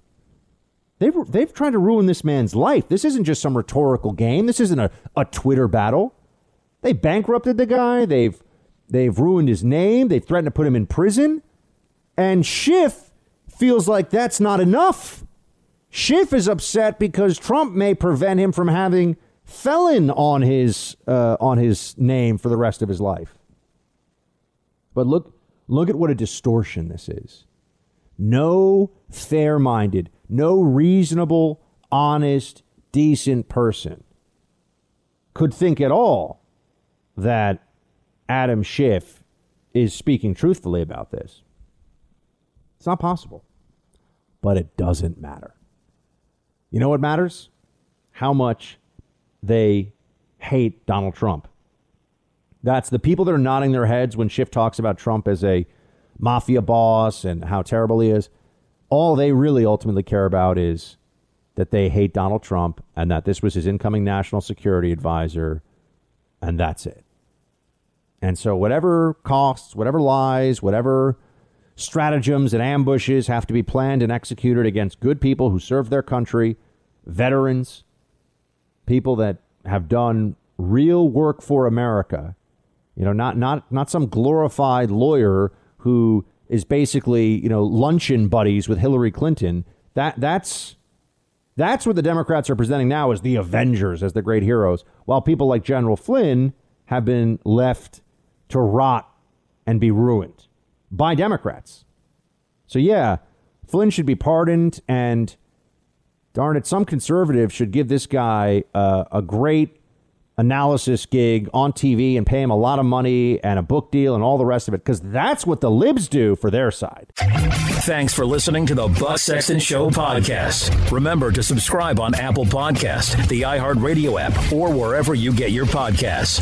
They've, they've tried to ruin this man's life. This isn't just some rhetorical game. This isn't a, a Twitter battle. They bankrupted the guy. They've, they've ruined his name. They threatened to put him in prison. And Schiff feels like that's not enough. Schiff is upset because Trump may prevent him from having felon on his uh, on his name for the rest of his life. But look look at what a distortion this is. No fair-minded, no reasonable, honest, decent person could think at all that Adam Schiff is speaking truthfully about this. It's not possible. But it doesn't matter. You know what matters? How much they hate Donald Trump. That's the people that are nodding their heads when Schiff talks about Trump as a mafia boss and how terrible he is. All they really ultimately care about is that they hate Donald Trump and that this was his incoming national security advisor, and that's it. And so, whatever costs, whatever lies, whatever stratagems and ambushes have to be planned and executed against good people who serve their country, veterans, people that have done real work for America. You know, not not not some glorified lawyer who is basically, you know, luncheon buddies with Hillary Clinton. That that's that's what the Democrats are presenting now as the Avengers, as the great heroes, while people like General Flynn have been left to rot and be ruined by Democrats. So, yeah, Flynn should be pardoned, and darn it, some conservative should give this guy uh, a great analysis gig on TV and pay him a lot of money and a book deal and all the rest of it, because that's what the libs do for their side. Thanks for listening to the Buck Sexton Show podcast. Remember to subscribe on Apple Podcast, the iHeartRadio app, or wherever you get your podcasts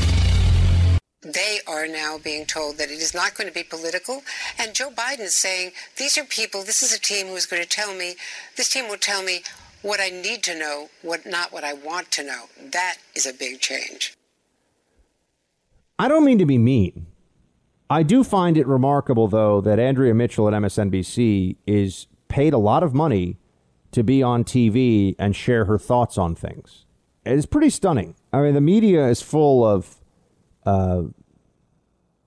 they are now being told that it is not going to be political. And Joe Biden is saying, these are people, this is a team who is going to tell me, this team will tell me what I need to know, what not what I want to know. That is a big change. I don't mean to be mean. I do find it remarkable, though, that Andrea Mitchell at MSNBC is paid a lot of money to be on TV and share her thoughts on things. It's pretty stunning. I mean, the media is full of uh,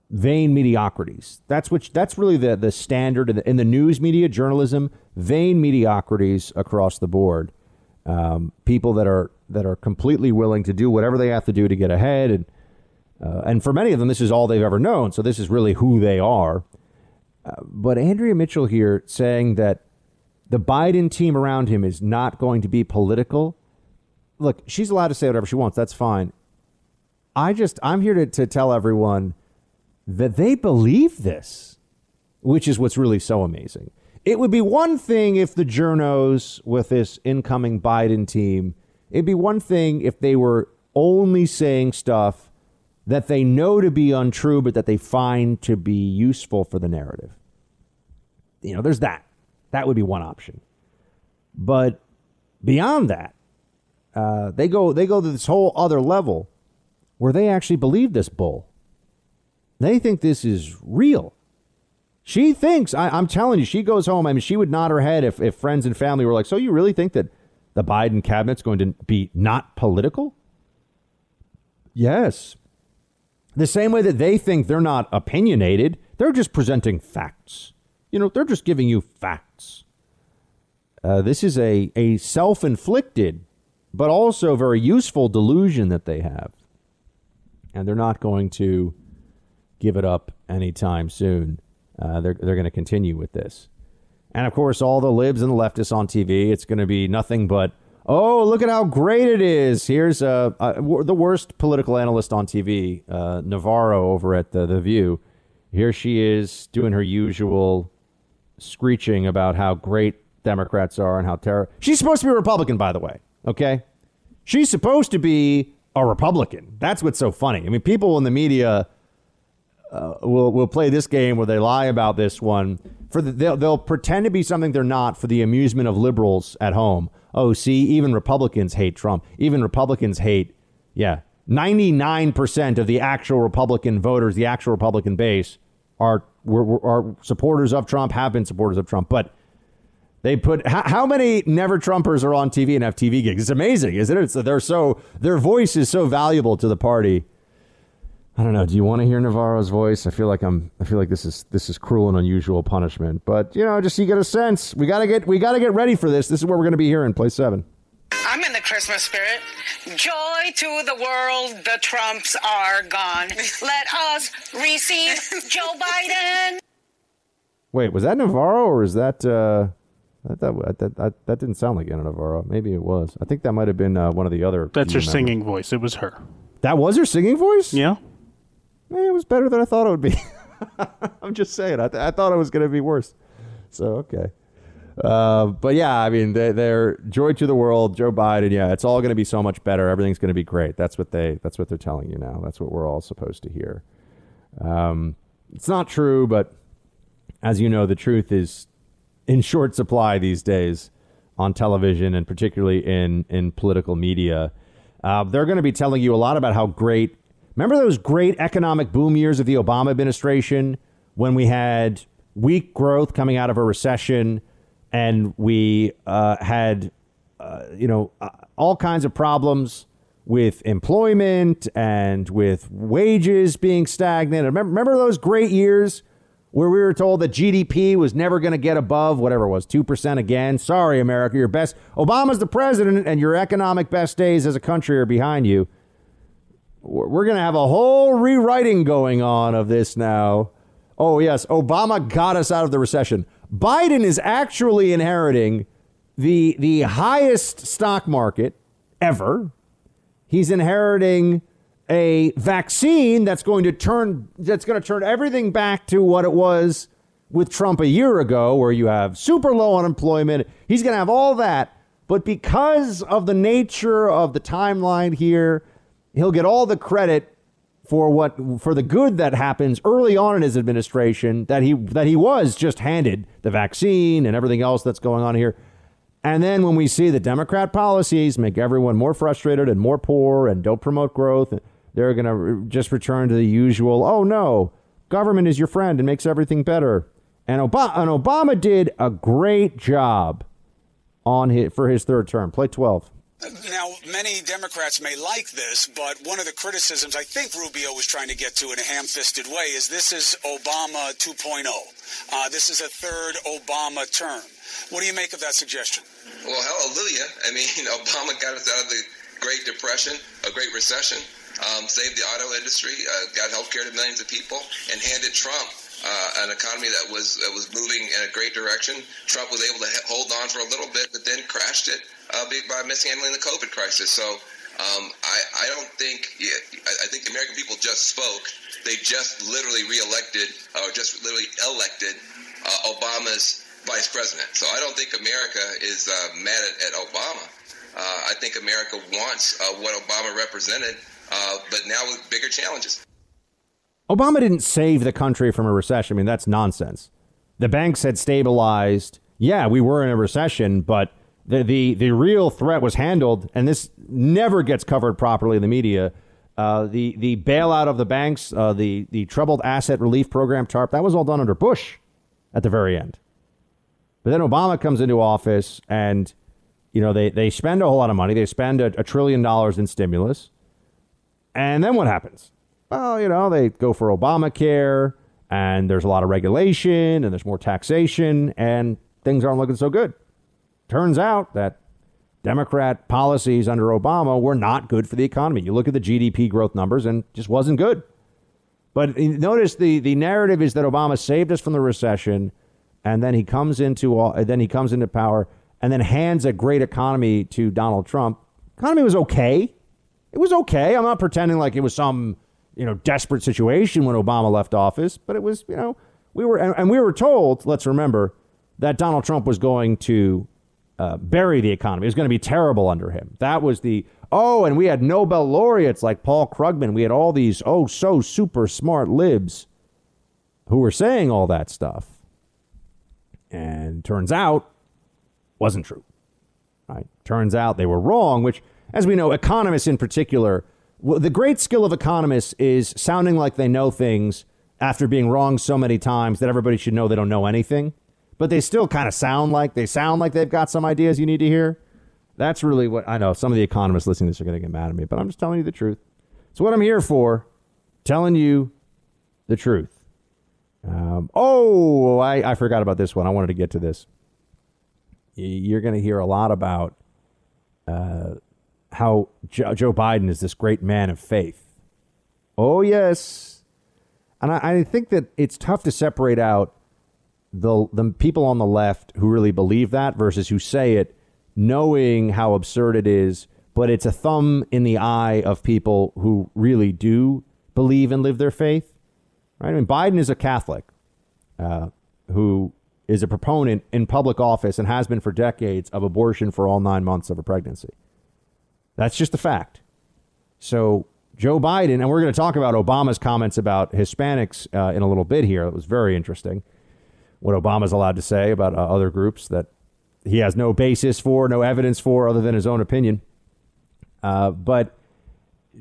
vain mediocrities. That's which that's really the the standard in the, in the, news media, journalism, vain mediocrities across the board. Um, people that are that are completely willing to do whatever they have to do to get ahead, and uh, and for many of them, this is all they've ever known. So this is really who they are. Uh, but Andrea Mitchell here saying that the Biden team around him is not going to be political. Look, she's allowed to say whatever she wants. That's fine. I just, I'm here to, to tell everyone that they believe this, which is what's really so amazing. it would be one thing if the journos with this incoming Biden team, it'd be one thing if they were only saying stuff that they know to be untrue, but that they find to be useful for the narrative. You know, there's that. That would be one option. But beyond that, uh, they go they go to this whole other level where they actually believe this bull. They think this is real. She thinks, I, am telling you, she goes home. I mean, she would nod her head if, if friends and family were like, So you really think that the Biden cabinet's going to be not political? Yes. The same way that they think they're not opinionated, they're just presenting facts. You know, they're just giving you facts. Uh, this is a, a self inflicted, but also very useful delusion that they have. And they're not going to give it up anytime soon. Uh, they're they're going to continue with this. And of course, all the libs and the leftists on TV, it's going to be nothing but, oh, look at how great it is. Here's uh, uh, the worst political analyst on TV, uh, Navarro over at the, the View. Here she is doing her usual screeching about how great Democrats are and how terrible. She's supposed to be a Republican, by the way. Okay, she's supposed to be a Republican. That's what's so funny. I mean, people in the media uh, will will play this game where they lie about this one for the, they'll, they'll pretend to be something they're not for the amusement of liberals at home. Oh, see, even Republicans hate Trump. Even Republicans hate, yeah, 99% of the actual Republican voters, the actual Republican base, are were, are supporters of Trump, have been supporters of Trump. But they put how, how, many never Trumpers are on TV and have TV gigs? It's amazing, isn't it? It's, they're so their voice is so valuable to the party. I don't know. Do you want to hear Navarro's voice? I feel like I'm. I feel like this is this is cruel and unusual punishment. But you know, just so you get a sense. We gotta get we gotta get ready for this. This is where we're gonna be here in play seven. I'm in the Christmas spirit. Joy to the world. The Trumps are gone. Let us receive Joe Biden. Wait, was that Navarro or is that? Uh, that, that, that, that, that didn't sound like Ana Navarro. Maybe it was. I think that might have been uh, one of the other. That's her members. singing voice. It was her. That was her singing voice? Yeah. Eh, it was better than I thought it would be. I'm just saying. I, th- I thought it was going to be worse. So, okay. Uh, but yeah, I mean, they, they're joy to the world, Joe Biden. Yeah, it's all going to be so much better. Everything's going to be great. That's what they. That's what they're telling you now. That's what we're all supposed to hear. Um, it's not true, but as you know, the truth is in short supply these days on television and particularly in in political media. Uh, they're going to be telling you a lot about how great Remember those great economic boom years of the Obama administration when we had weak growth coming out of a recession and we uh, had, uh, you know, uh, all kinds of problems with employment and with wages being stagnant. Remember, remember those great years where we were told that GDP was never going to get above whatever it was, 2% again? Sorry, America, your best. Obama's the president and your economic best days as a country are behind you we're going to have a whole rewriting going on of this now. Oh, yes, Obama got us out of the recession. Biden is actually inheriting the, the highest stock market ever. He's inheriting a vaccine that's going to turn that's going to turn everything back to what it was with Trump a year ago where you have super low unemployment. He's going to have all that, but because of the nature of the timeline here, he'll get all the credit for what for the good that happens early on in his administration that he that he was just handed the vaccine and everything else that's going on here. And then when we see the Democrat policies make everyone more frustrated and more poor and don't promote growth, they're going to just return to the usual, oh no, government is your friend and makes everything better. And Obama, and Obama did a great job on his, for his third term. Play 12. Now, many Democrats may like this, but one of the criticisms I think Rubio was trying to get to in a ham fisted way is this is Obama 2.0. Uh, this is a third Obama term. What do you make of that suggestion? Well, hallelujah. I mean, Obama got us out of the Great Depression, a Great Recession, um, saved the auto industry, uh, got health care to millions of people, and handed Trump uh, an economy that was that was moving in a great direction. Trump was able to hold on for a little bit, but then crashed it uh, by mishandling the COVID crisis. So um, I, I don't think yeah, I, think the American people just spoke. They just literally reelected or just literally elected uh, Obama's vice president. So I don't think America is uh, mad at, at Obama. Uh, I think America wants uh, what Obama represented, uh, but now with bigger challenges. Obama didn't save the country from a recession. I mean, that's nonsense. The banks had stabilized. Yeah, we were in a recession, but the the, the real threat was handled, and this never gets covered properly in the media. Uh, the the bailout of the banks, uh, the the troubled asset relief program TARP, that was all done under Bush at the very end. But then Obama comes into office, and you know they they spend a whole lot of money. They spend a, a trillion dollars in stimulus, and then what happens? Well, you know they go for Obamacare, and there's a lot of regulation, and there's more taxation, and things aren't looking so good. Turns out that Democrat policies under Obama were not good for the economy. You look at the GDP growth numbers and just wasn't good. But notice the, the narrative is that Obama saved us from the recession, and then he comes into all, then he comes into power, and then hands a great economy to Donald Trump. Economy was okay. It was okay. I'm not pretending like it was some you know desperate situation when Obama left office, but it was you know we were and, and we were told. Let's remember that Donald Trump was going to uh, bury the economy. It was going to be terrible under him. That was the oh, and we had Nobel laureates like Paul Krugman. We had all these oh so super smart libs who were saying all that stuff, and turns out wasn't true. Right? Turns out they were wrong. Which, as we know, economists in particular, the great skill of economists is sounding like they know things after being wrong so many times that everybody should know they don't know anything but they still kind of sound like they sound like they've got some ideas you need to hear. That's really what I know. Some of the economists listening to this are going to get mad at me, but I'm just telling you the truth. It's what I'm here for, telling you the truth. Um, oh, I, I forgot about this one. I wanted to get to this. You're going to hear a lot about uh, how Joe, Joe Biden is this great man of faith. Oh, yes. And I, I think that it's tough to separate out the the people on the left who really believe that versus who say it knowing how absurd it is but it's a thumb in the eye of people who really do believe and live their faith right? I mean biden is a catholic uh, who is a proponent in public office and has been for decades of abortion for all nine months of a pregnancy. That's just a fact. So joe biden and we're going to talk about obama's comments about hispanics uh, in a little bit here. It was very interesting what Obama's allowed to say about uh, other groups that he has no basis for, no evidence for, other than his own opinion. Uh, but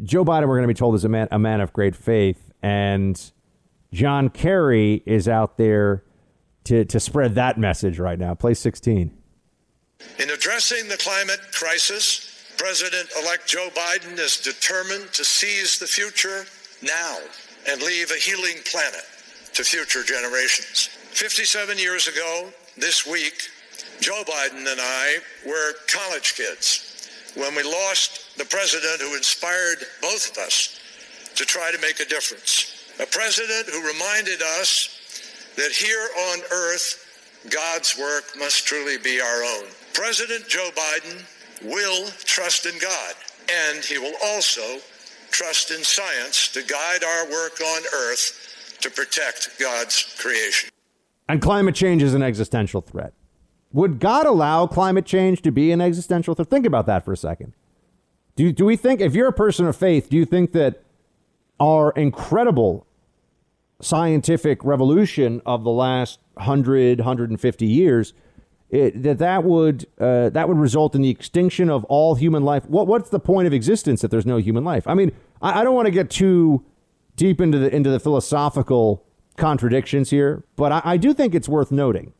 Joe Biden, we're going to be told, is a man, a man of great faith, and John Kerry is out there to, to spread that message right now. Play 16. In addressing the climate crisis, President elect Joe Biden is determined to seize the future now and leave a healing planet to future generations. 57 years ago, this week, Joe Biden and I were college kids when we lost the president who inspired both of us to try to make a difference. A president who reminded us that here on earth, God's work must truly be our own. President Joe Biden will trust in God, and he will also trust in science to guide our work on earth to protect God's creation. And climate change is an existential threat. Would God allow climate change to be an existential threat? Think about that for a second. Do, do we think, if you're a person of faith, do you think that our incredible scientific revolution of the last 100, 150 years, it, that that would, uh, that would result in the extinction of all human life? What, what's the point of existence if there's no human life? I mean, I, I don't want to get too deep into the, into the philosophical contradictions here, but I, I do think it's worth noting.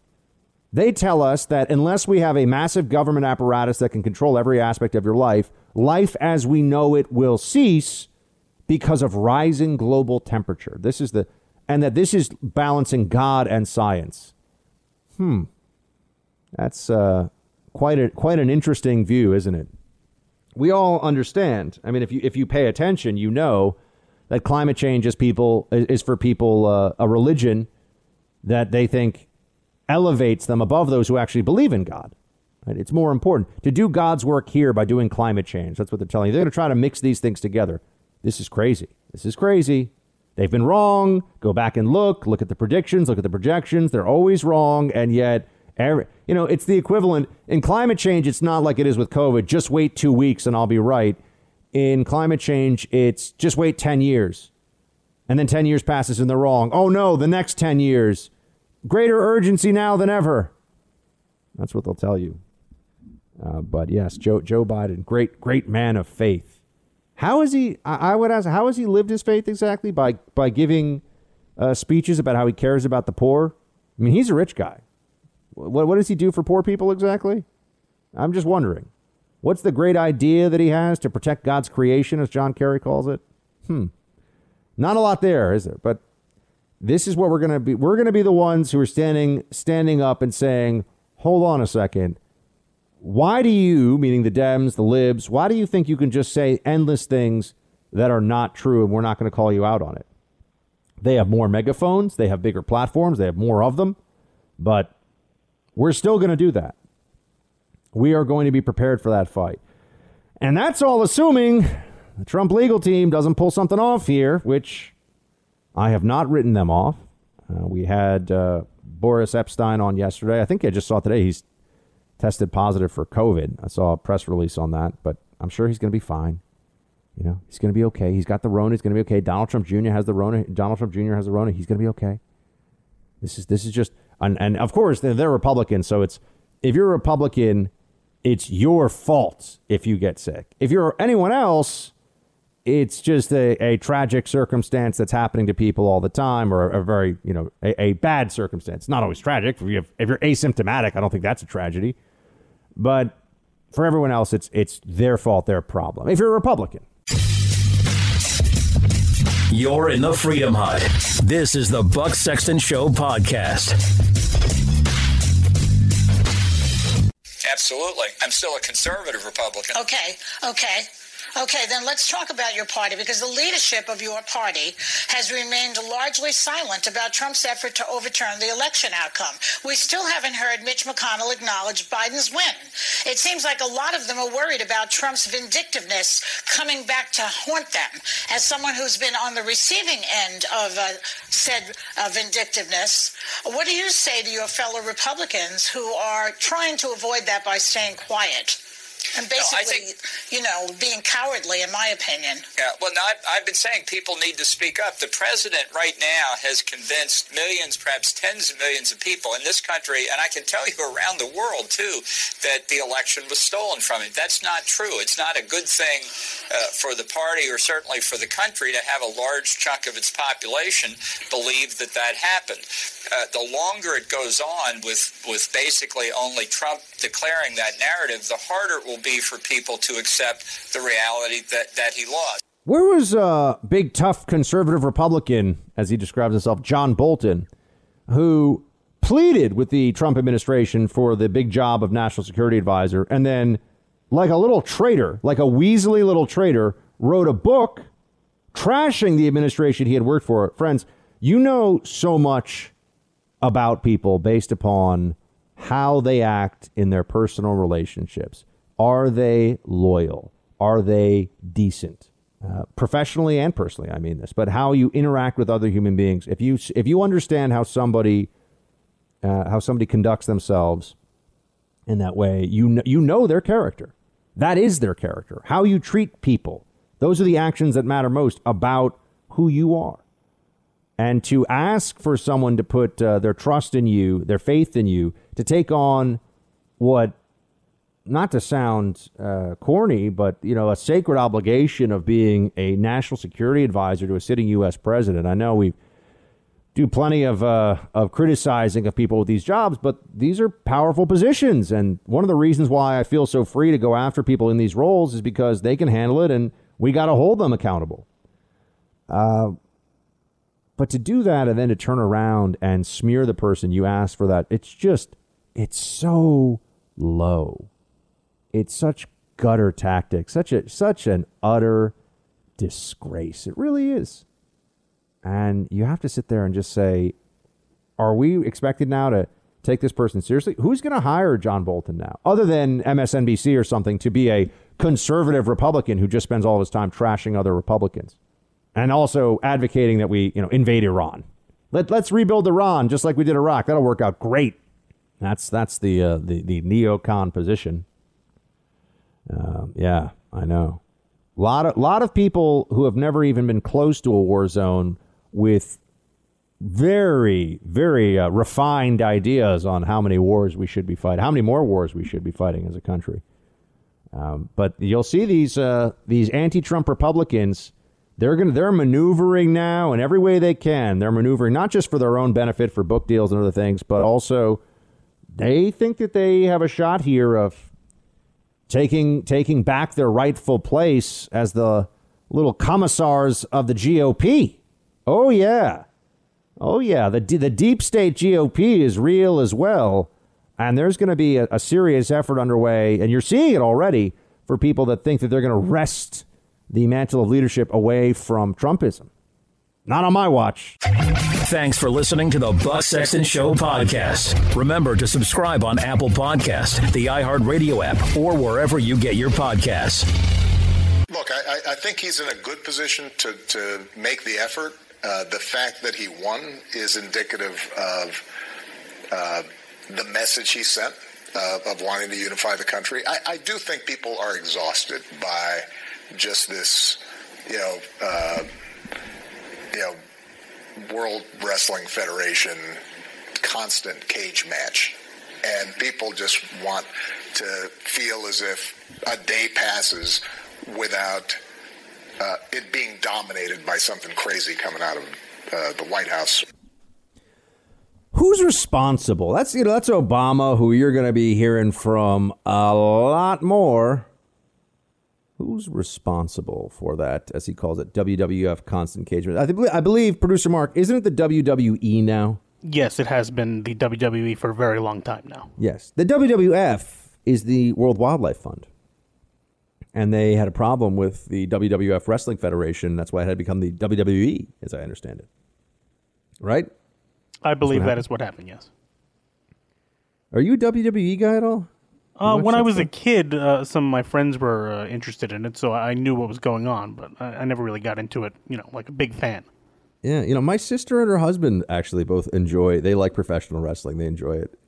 They tell us that unless we have a massive government apparatus that can control every aspect of your life, life as we know it will cease because of rising global temperature. This is the and that this is balancing God and science. Hmm. That's uh, quite a quite an interesting view, isn't it? We all understand. I mean, if you if you pay attention, you know that climate change is people is for people uh, a religion that they think elevates them above those who actually believe in God. Right? It's more important to do God's work here by doing climate change. That's what they're telling you. They're going to try to mix these things together. This is crazy. This is crazy. They've been wrong. Go back and look. Look at the predictions. Look at the projections. They're always wrong, and yet Every, you know, it's the equivalent in climate change. It's not like it is with COVID. Just wait two weeks and I'll be right. In climate change, it's just wait 10 years. And then 10 years passes and they're wrong. Oh no, the next 10 years. Greater urgency now than ever. That's what they'll tell you. Uh, but yes, Joe, Joe Biden, great, great man of faith. How is he? I, would ask, how has he lived his faith exactly? By, by giving uh, speeches about how he cares about the poor? I mean, he's a rich guy. What, what does he do for poor people exactly? I'm just wondering. What's the great idea that he has to protect God's creation, as John Kerry calls it? Hmm. Not a lot there, is there? But this is what we're going to be. We're going to be the ones who are standing standing up and saying, "Hold on a second. Why do you, meaning the Dems, the Libs, why do you think you can just say endless things that are not true and we're not going to call you out on it?" They have more megaphones, they have bigger platforms, they have more of them, but we're still going to do that. We are going to be prepared for that fight. And that's all assuming the Trump legal team doesn't pull something off here, which I have not written them off. Uh, we had uh, Boris Epshteyn on yesterday. I think I just saw today he's tested positive for COVID. I saw a press release on that, but I'm sure he's going to be fine. You know, he's going to be okay. He's got the Rona. He's going to be okay. Donald Trump Jr. has the Rona. Donald Trump Jr. has the Rona. He's going to be okay. This is this is just and, and of course they're, they're Republicans, so it's if you're a Republican, it's your fault if you get sick. If you're anyone else, it's just a, a tragic circumstance that's happening to people all the time, or a, a very you know a, a bad circumstance. Not always tragic. If, you have, if you're asymptomatic, I don't think that's a tragedy, but for everyone else, it's it's their fault, their problem. If you're a Republican. You're in the Freedom Hut. This is the Buck Sexton Show podcast. Absolutely. I'm still a conservative Republican. Okay, okay. Okay, then let's talk about your party because the leadership of your party has remained largely silent about Trump's effort to overturn the election outcome. We still haven't heard Mitch McConnell acknowledge Biden's win. It seems like a lot of them are worried about Trump's vindictiveness coming back to haunt them. As someone who's been on the receiving end of uh, said uh, vindictiveness, what do you say to your fellow Republicans who are trying to avoid that by staying quiet? And basically, no, think, you know, being cowardly, in my opinion. Yeah, well, no, I've, I've, been saying people need to speak up. The president right now has convinced millions, perhaps tens of millions of people in this country, and I can tell you around the world, too, that the election was stolen from him. That's not true. It's not a good thing uh, for the party or certainly for the country to have a large chunk of its population believe that that happened. Uh, the longer it goes on with, with basically only Trump declaring that narrative, the harder it will be for people to accept the reality that, that he lost. Where was uh, big, tough conservative Republican, as he describes himself, John Bolton, who pleaded with the Trump administration for the big job of national security advisor, and then, like a little traitor, like a weaselly little traitor, wrote a book trashing the administration he had worked for. Friends, you know so much about people based upon how they act in their personal relationships. Are they loyal? Are they decent? Uh, professionally and personally, I mean this, but how you interact with other human beings. If you if you understand how somebody uh, how somebody conducts themselves in that way, you know, you know their character. That is their character. How you treat people. Those are the actions that matter most about who you are. And to ask for someone to put uh, their trust in you, their faith in you, to take on what not to sound uh, corny, but you know, a sacred obligation of being a national security advisor to a sitting U.S. president. I know we do plenty of uh, of criticizing of people with these jobs, but these are powerful positions, and one of the reasons why I feel so free to go after people in these roles is because they can handle it, and we got to hold them accountable. Uh, but to do that and then to turn around and smear the person you asked for that, it's just, it's so low. It's such gutter tactics, such a such an utter disgrace. It really is. And you have to sit there and just say, are we expected now to take this person seriously? Who's going to hire John Bolton now, other than MSNBC or something, to be a conservative Republican who just spends all of his time trashing other Republicans? and also advocating that we, you know, invade Iran. Let, let's rebuild Iran just like we did Iraq. That'll work out great. That's that's the uh, the the neocon position. Uh, yeah, I know. A lot of lot of people who have never even been close to a war zone with very very uh, refined ideas on how many wars we should be fighting, how many more wars we should be fighting as a country. Um, but you'll see these uh, these anti-Trump Republicans. They're going they're maneuvering now in every way they can. They're maneuvering not just for their own benefit for book deals and other things, but also they think that they have a shot here of taking taking back their rightful place as the little commissars of the GOP. Oh yeah. Oh yeah, the the deep state GOP is real as well, and there's going to be a, a serious effort underway, and you're seeing it already for people that think that they're going to wrest the mantle of leadership away from Trumpism. Not on my watch. Thanks for listening to the Buck Sexton Show podcast. Remember to subscribe on Apple Podcast, the iHeartRadio app, or wherever you get your podcasts. Look, I, I think he's in a good position to, to make the effort. Uh, the fact that he won is indicative of uh, the message he sent uh, of wanting to unify the country. I, I, do think people are exhausted by just this, you know, uh, you know, World Wrestling Federation constant cage match. And people just want to feel as if a day passes without uh, it being dominated by something crazy coming out of uh, the White House. Who's responsible? That's you know that's Obama, who you're going to be hearing from a lot more. Who's responsible for that, as he calls it, WWF constant match? I, th- I believe, producer Mark, isn't it the WWE now? Yes, it has been the WWE for a very long time now. Yes. The WWF is the World Wildlife Fund. And they had a problem with the WWF Wrestling Federation. That's why it had become the WWE, as I understand it. Right? I believe that is what happened, yes. Are you a WWE guy at all? Uh, when I was a kid, uh, some of my friends were uh, interested in it, so I knew what was going on, but I, I never really got into it, you know, like a big fan. Yeah, you know, my sister and her husband actually both enjoy. They like professional wrestling. They enjoy it.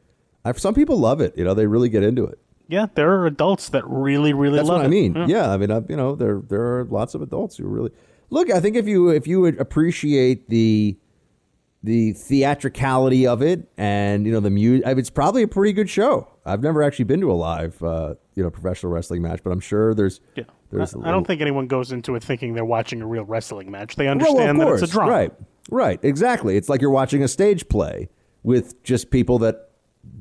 I've, some people love it. You know, they really get into it. Yeah, there are adults that really, really love it. That's love what I mean. Yeah, I mean, I, you know, there there are lots of adults who really look. I think if you if you would appreciate the the theatricality of it and you know the music, it's probably a pretty good show. I've never actually been to a live uh, you know professional wrestling match, but I'm sure there's Yeah. there's. I, I don't think anyone goes into it thinking they're watching a real wrestling match. They Well, understand of that it's a drama. Right, right, exactly. It's like you're watching a stage play with just people that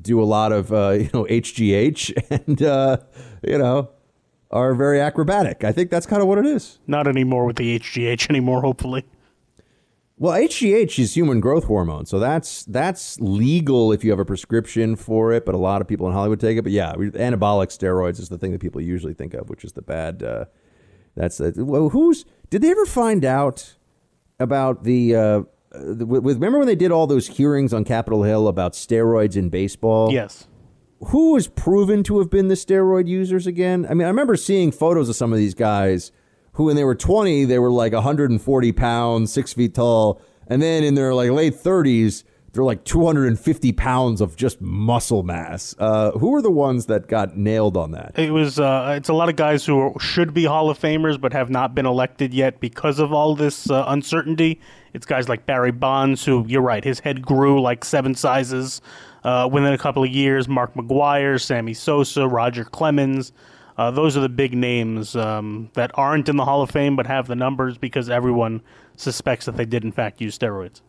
do a lot of uh, you know HGH and uh, you know are very acrobatic. I think that's kind of what it is. Not anymore with the HGH anymore, hopefully. Well, HGH is human growth hormone, so that's that's legal if you have a prescription for it. But a lot of people in Hollywood take it. But yeah, anabolic steroids is the thing that people usually think of, which is the bad. Uh, that's the, well, who's did they ever find out about the, uh, the with, remember when they did all those hearings on Capitol Hill about steroids in baseball? Yes. Who was proven to have been the steroid users again? I mean, I remember seeing photos of some of these guys who, when they were 20, they were like 140 pounds, six feet tall. And then in their like late 30s, they're like 250 pounds of just muscle mass. Uh, who are the ones that got nailed on that? It was. Uh, it's a lot of guys who should be Hall of Famers but have not been elected yet because of all this uh, uncertainty. It's guys like Barry Bonds, who you're right, his head grew like seven sizes uh, within a couple of years. Mark McGwire, Sammy Sosa, Roger Clemens. Uh, those are the big names um, that aren't in the Hall of Fame but have the numbers because everyone suspects that they did in fact use steroids.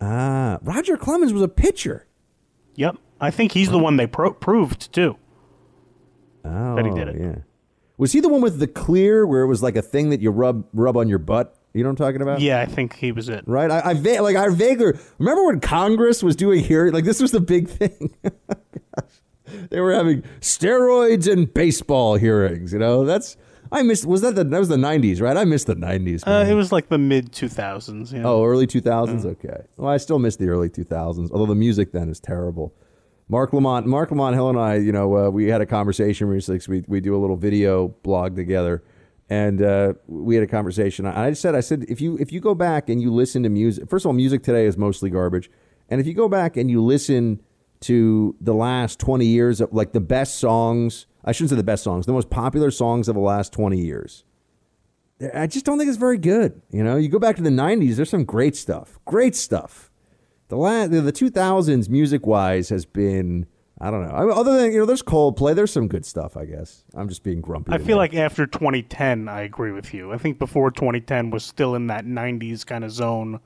Ah, Roger Clemens was a pitcher. Yep, I think he's the one they pro- proved too. Oh, That he did it. Yeah. Was he the one with the clear where it was like a thing that you rub rub on your butt? You know what I'm talking about? Yeah, I think he was it. Right. I, I va- like I vaguely remember when Congress was doing hearing like this was the big thing. they were having steroids and baseball hearings. You know, that's I missed. Was that the that was the 90s, right? I missed the 90s. Uh, it was like the mid 2000s. Yeah. Oh, early 2000s. Okay. Well, I still miss the early 2000s. Although the music then is terrible. Marc Lamont, Marc Lamont Hill and I, you know, uh, we had a conversation recently. we we do a little video blog together, and uh, we had a conversation. I I said, I said, if you if you go back and you listen to music, first of all, music today is mostly garbage, and if you go back and you listen to the last 20 years of like the best songs. I shouldn't say the best songs, the most popular songs of the last 20 years. I just don't think it's very good. You know, you go back to the 90s, there's some great stuff. Great stuff. The last, the 2000s music wise has been I don't know. I mean, other than you know, there's Coldplay. There's some good stuff, I guess. I'm just being grumpy. I feel like after 2010, I agree with you. I think before 2010 was still in that 90s kind of zone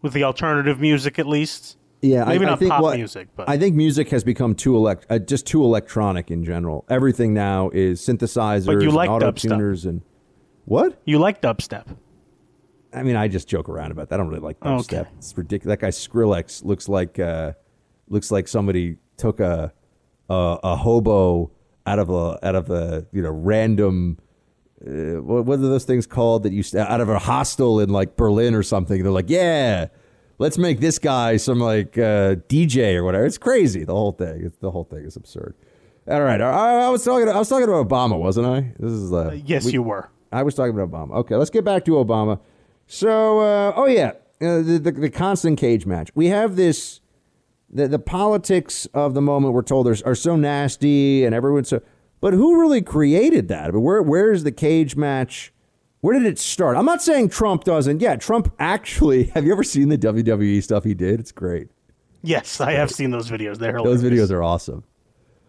with the alternative music, at least. Yeah, maybe I, not I think pop what, music, but I think music has become too elect, uh, just too electronic in general. Everything now is synthesizers, But you like and auto dubstep. tuners, and what? You like dubstep? I mean, I just joke around about that. I don't really like dubstep. okay. It's ridiculous. That guy Skrillex looks like uh, looks like somebody took a a, a hobo out of a out of a you know random. Uh, what, what are those things called that you st- out of a hostel in like Berlin or something? They're like, yeah, let's make this guy some like uh, DJ or whatever. It's crazy. The whole thing. It's, the whole thing is absurd. All right, I, I was talking. I was talking about Obama, wasn't I? This is uh, yes, you were. I was talking about Obama. Okay, let's get back to Obama. So, uh, oh yeah, uh, the, the the constant cage match. We have this. The, the politics of the moment we're told are, are so nasty and everyone's so. But who really created that? I mean, where where is the cage match? Where did it start? I'm not saying Trump doesn't. Yeah, Trump actually. Have you ever seen the WWE stuff he did? It's great. Yes, I have seen those videos. They're Those videos are awesome.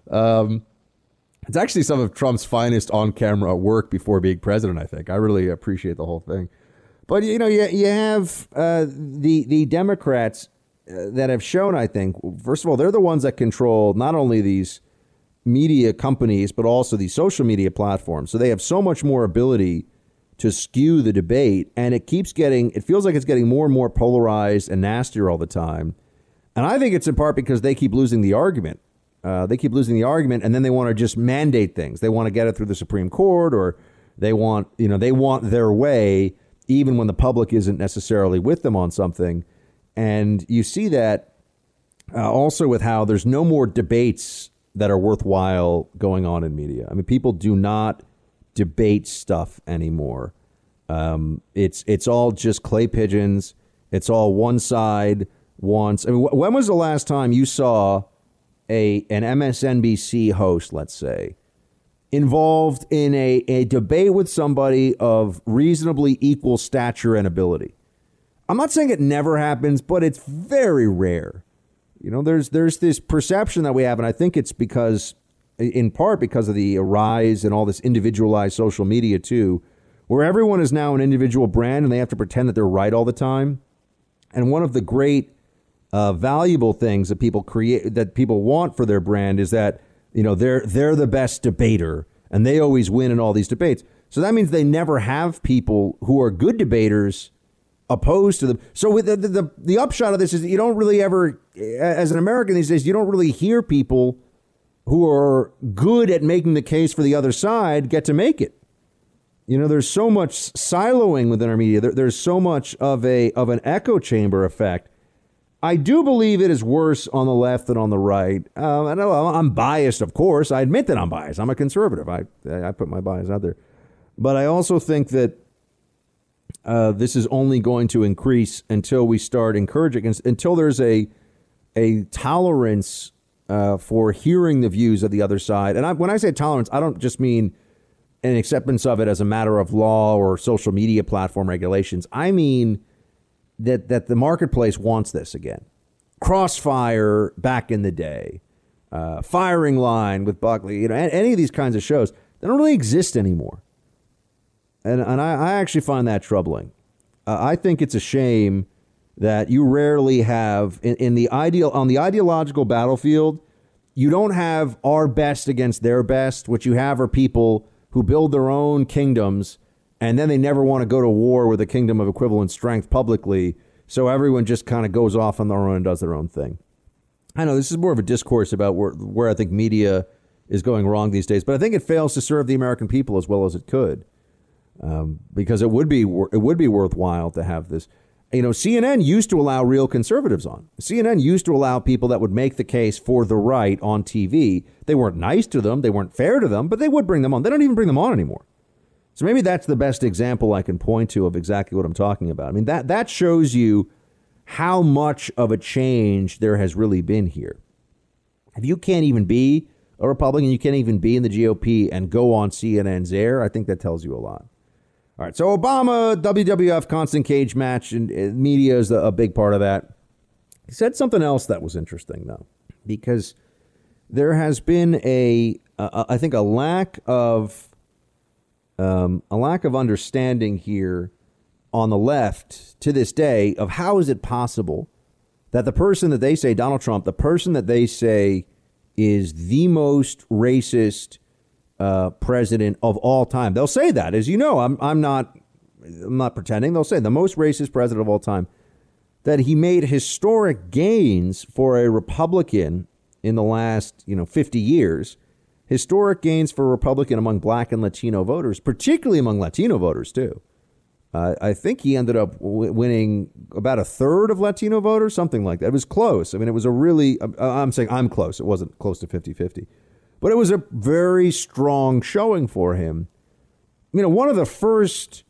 Um, it's actually some of Trump's finest on-camera work before being president. I think I really appreciate the whole thing. But you know, you you have uh, the the Democrats uh, that have shown. I think first of all, they're the ones that control not only these media companies but also these social media platforms. So they have so much more ability to skew the debate, and it keeps getting. It feels like it's getting more and more polarized and nastier all the time. And I think it's in part because they keep losing the argument. Uh, they keep losing the argument, and then they want to just mandate things. They want to get it through the Supreme Court, or they want, you know, they want their way, even when the public isn't necessarily with them on something. And you see that uh, also with how there's no more debates that are worthwhile going on in media. I mean, people do not debate stuff anymore. Um, it's it's all just clay pigeons. It's all one side wants. I mean, wh- when was the last time you saw a an MSNBC host, let's say, involved in a, a debate with somebody of reasonably equal stature and ability? I'm not saying it never happens, but it's very rare. You know, there's there's this perception that we have, and I think it's because, in part, because of the rise and all this individualized social media too, where everyone is now an individual brand and they have to pretend that they're right all the time. And one of the great uh, valuable things that people create that people want for their brand is that you know they're they're the best debater and they always win in all these debates. So that means they never have people who are good debaters opposed to them. So the, the the the upshot of this is you don't really ever, as an American these days, you don't really hear people who are good at making the case for the other side get to make it. You know, there's so much siloing within our media. There, there's so much of a of an echo chamber effect. I do believe it is worse on the left than on the right. Um, know I'm biased, of course. I admit that I'm biased. I'm a conservative. I I put my bias out there, but I also think that uh, this is only going to increase until we start encouraging, until there's a a tolerance uh, for hearing the views of the other side. And I, when I say tolerance, I don't just mean an acceptance of it as a matter of law or social media platform regulations. I mean that that the marketplace wants this again. Crossfire back in the day, uh, firing line with Buckley, you know, any of these kinds of shows, they don't really exist anymore. And and I, I actually find that troubling. Uh, I think it's a shame that you rarely have in, in the ideal on the ideological battlefield. You don't have our best against their best. What you have are people who build their own kingdoms and then they never want to go to war with a kingdom of equivalent strength publicly. So everyone just kind of goes off on their own and does their own thing. I know this is more of a discourse about where, where I think media is going wrong these days, but I think it fails to serve the American people as well as it could, um, because it would be it would be worthwhile to have this. You know, CNN used to allow real conservatives on. CNN used to allow people that would make the case for the right on TV. They weren't nice to them, they weren't fair to them, but they would bring them on. They don't even bring them on anymore. So maybe that's the best example I can point to of exactly what I'm talking about. I mean that that shows you how much of a change there has really been here. If you can't even be a Republican, you can't even be in the GOP and go on CNN's air, I think that tells you a lot. All right, so Obama, WWF constant cage match, and media is a big part of that. He said something else that was interesting, though, because there has been a, a I think, a lack of um, a lack of understanding here on the left to this day of how is it possible that the person that they say Donald Trump, the person that they say is the most racist uh, president of all time. They'll say that, as you know. I'm I'm not I'm not pretending. They'll say the most racist president of all time. That he made historic gains for a Republican in the last you know 50 years. Historic gains for a Republican among Black and Latino voters, particularly among Latino voters too. Uh, I think he ended up w- winning about a third of Latino voters, something like that. It was close. I mean, it was a really, I'm saying I'm close. It wasn't close to 50 50. But it was a very strong showing for him. You know, one of the first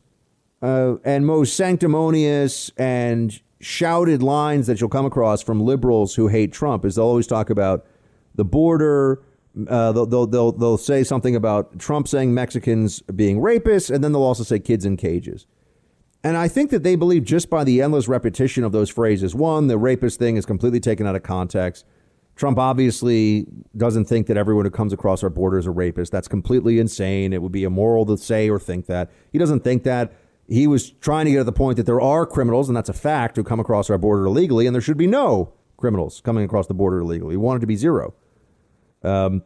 uh, and most sanctimonious and shouted lines that you'll come across from liberals who hate Trump is they'll always talk about the border. Uh, they'll, they'll, they'll, they'll say something about Trump saying Mexicans being rapists, and then they'll also say kids in cages. And I think that they believe just by the endless repetition of those phrases, one, the rapist thing is completely taken out of context. Trump obviously doesn't think that everyone who comes across our border is a rapist. That's completely insane. It would be immoral to say or think that. He doesn't think that. He was trying to get at the point that there are criminals, and that's a fact, who come across our border illegally, and there should be no criminals coming across the border illegally. He wanted to be zero. Um,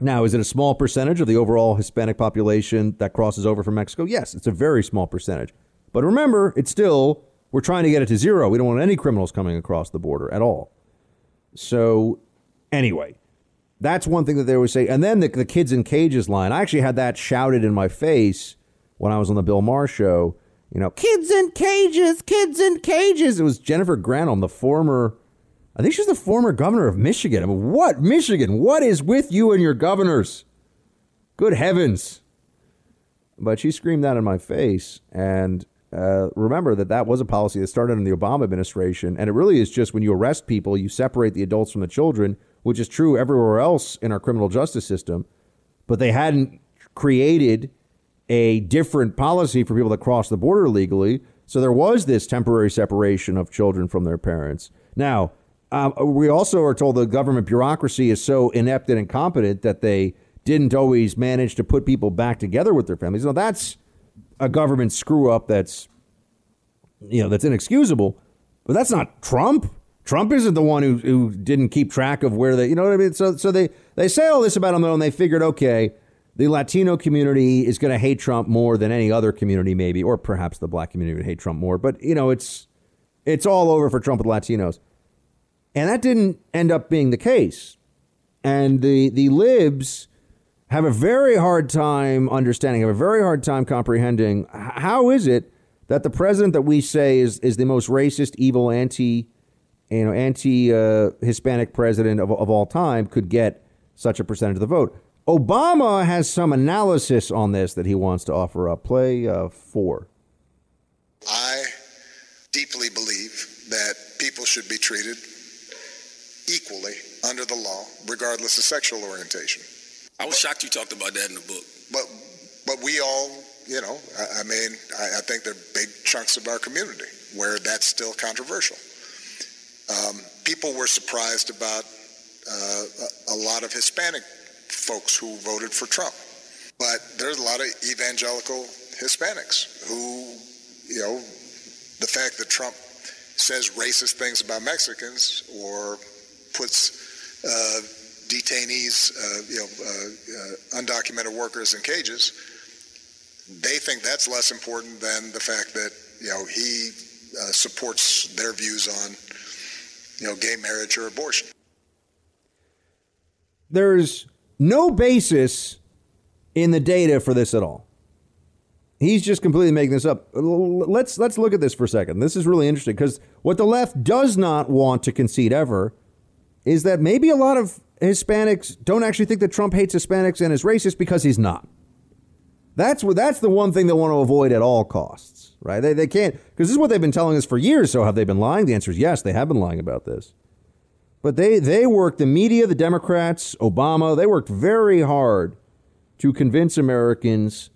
now, is it a small percentage of the overall Hispanic population that crosses over from Mexico? Yes, it's a very small percentage. But remember, it's still, we're trying to get it to zero. We don't want any criminals coming across the border at all. So, anyway, that's one thing that they always say. And then the, the kids in cages line. I actually had that shouted in my face when I was on the Bill Maher show. You know, kids in cages, kids in cages. It was Jennifer Granholm, the former, I think she's the former governor of Michigan. I mean, what, Michigan? What is with you and your governors? Good heavens. But she screamed that in my face. And uh, remember that that was a policy that started in the Obama administration. And it really is just when you arrest people, you separate the adults from the children, which is true everywhere else in our criminal justice system. But they hadn't created a different policy for people that cross the border legally. So there was this temporary separation of children from their parents. Now, um, we also are told the government bureaucracy is so inept and incompetent that they didn't always manage to put people back together with their families. Now, that's a government screw up that's you know that's inexcusable. But that's not Trump. Trump isn't the one who, who didn't keep track of where they you know what I mean. So so they they say all this about him though, and they figured okay, the Latino community is going to hate Trump more than any other community maybe, or perhaps the black community would hate Trump more. But you know it's it's all over for Trump with Latinos, and that didn't end up being the case. And the the libs have a very hard time understanding, have a very hard time comprehending how is it that the president that we say is is the most racist, evil, anti, you know, anti uh, Hispanic president of, of all time could get such a percentage of the vote. Obama has some analysis on this that he wants to offer up. Play uh, four. I deeply believe that people should be treated equally under the law, regardless of sexual orientation. I was shocked you talked about that in the book. But but we all, you know, I, I mean, I, I, think there are big chunks of our community where that's still controversial. Um, people were surprised about uh, a, lot of Hispanic folks who voted for Trump, but there's a lot of evangelical Hispanics who, you know, the fact that Trump says racist things about Mexicans or puts uh, detainees, uh, you know, uh, uh, undocumented workers in cages, they think that's less important than the fact that you know he supports their views on you know gay marriage or abortion. There's no basis in the data for this at all. He's just completely making this up. Let's let's look at this for a second. This is really interesting because what the left does not want to concede ever is that maybe a lot of Hispanics don't actually think that Trump hates Hispanics and is racist because he's not. That's what that's the one thing they want to avoid at all costs, right? They, they can't because this is what they've been telling us for years. So have they been lying? The answer is yes, they have been lying about this. But they, they worked, the media, the Democrats, Obama, they worked very hard to convince Americans,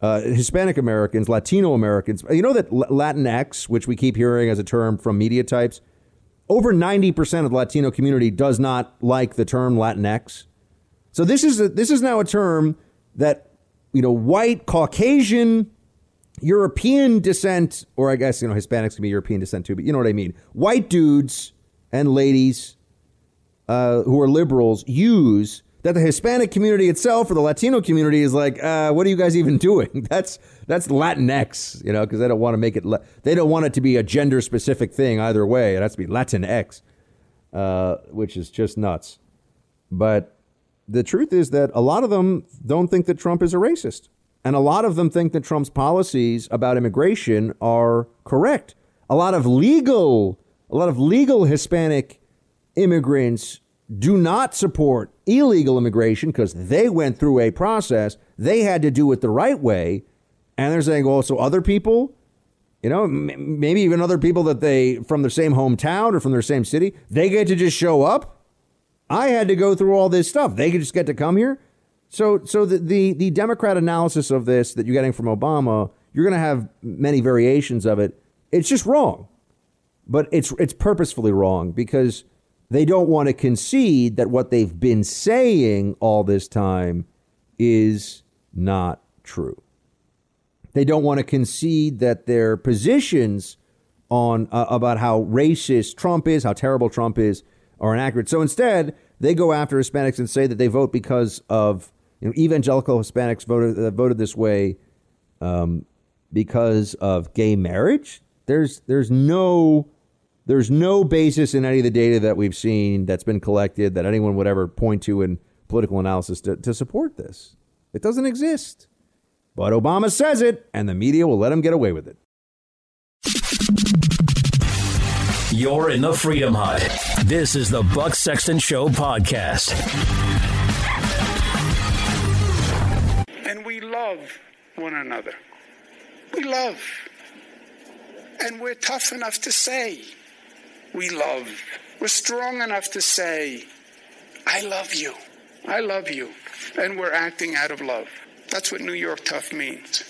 uh, Hispanic Americans, Latino Americans. You know that Latinx, which we keep hearing as a term from media types, over 90% of the Latino community does not like the term Latinx. So this is a, this is now a term that you know white Caucasian European descent, or I guess you know Hispanics can be European descent too, but you know what I mean. White dudes and ladies uh, who are liberals use that the Hispanic community itself or the Latino community is like, uh, what are you guys even doing? That's that's Latinx, you know, because they don't want to make it. They don't want it to be a gender specific thing either way. It has to be Latinx, uh, which is just nuts. But the truth is that a lot of them don't think that Trump is a racist. And a lot of them think that Trump's policies about immigration are correct. A lot of legal, a lot of legal Hispanic immigrants do not support illegal immigration because they went through a process. They had to do it the right way. And they're saying, well, so other people, you know, m- maybe even other people that they, from the same hometown or from their same city, they get to just show up. I had to go through all this stuff. They could just get to come here. So, so the, the, the Democrat analysis of this that you're getting from Obama, you're going to have many variations of it. It's just wrong, but it's it's purposefully wrong because they don't want to concede that what they've been saying all this time is not true. They don't want to concede that their positions on uh, about how racist Trump is, how terrible Trump is, are inaccurate. So instead, they go after Hispanics and say that they vote because of you know, evangelical Hispanics voted uh, voted this way um, because of gay marriage. There's there's no there's no basis in any of the data that we've seen that's been collected that anyone would ever point to in political analysis to, to support this. It doesn't exist. But Obama says it, and the media will let him get away with it. You're in the Freedom Hut. This is the Buck Sexton Show podcast. And we love one another. We love. And we're tough enough to say, we love. We're strong enough to say, I love you. I love you. And we're acting out of love. That's what New York tough means.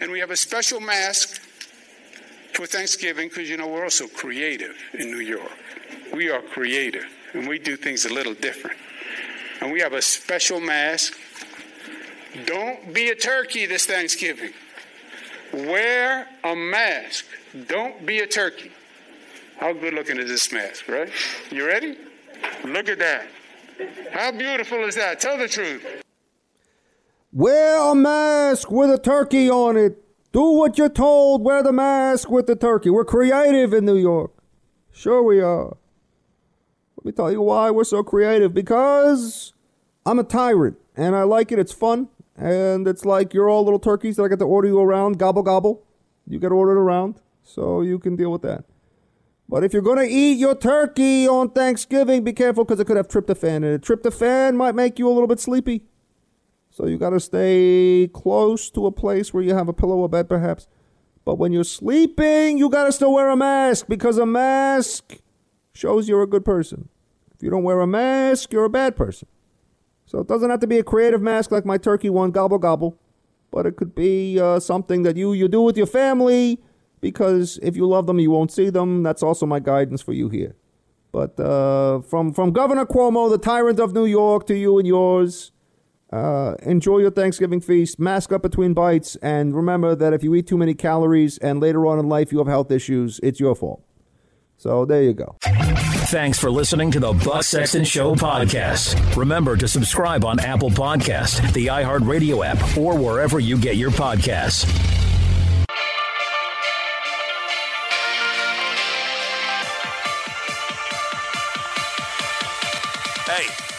And we have a special mask for Thanksgiving because, you know, we're also creative in New York. We are creative and we do things a little different. And we have a special mask. Don't be a turkey this Thanksgiving. Wear a mask. Don't be a turkey. How good looking is this mask, right? You ready? Look at that. How beautiful is that? Tell the truth. Wear a mask with a turkey on it. Do what you're told. Wear the mask with the turkey. We're creative in New York. Sure, we are. Let me tell you why we're so creative. Because I'm a tyrant and I like it. It's fun. And it's like you're all little turkeys that I get to order you around. Gobble, gobble. You get ordered around. So you can deal with that. But if you're going to eat your turkey on Thanksgiving, be careful because it could have tryptophan in it. Tryptophan might make you a little bit sleepy. So you got to stay close to a place where you have a pillow or bed, perhaps. But when you're sleeping, you got to still wear a mask because a mask shows you're a good person. If you don't wear a mask, you're a bad person. So it doesn't have to be a creative mask like my turkey one, gobble gobble. But it could be uh, something that you, you do with your family because if you love them, you won't see them. That's also my guidance for you here. But uh, from, from Governor Cuomo, the tyrant of New York, to you and yours, uh, enjoy your Thanksgiving feast, mask up between bites, and remember that if you eat too many calories and later on in life you have health issues, it's your fault. So there you go. Thanks for listening to the Buck Sexton Show podcast. Remember to subscribe on Apple Podcast, the iHeartRadio app, or wherever you get your podcasts.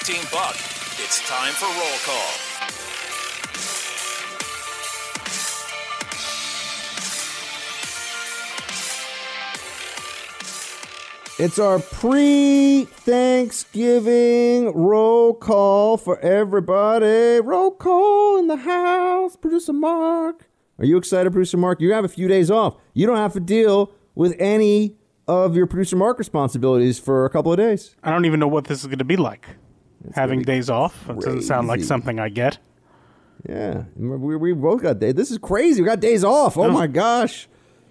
Team Buck. It's time for roll call. It's our pre Thanksgiving roll call for everybody. Roll call in the house. Producer Mark. Are you excited, Producer Mark? You have a few days off. You don't have to deal with any of your producer Mark responsibilities for a couple of days. I don't even know what this is going to be like. Having days off. It doesn't sound like something I get. Yeah, we, we both got days. This is crazy. We got days off. Oh Oh. my gosh.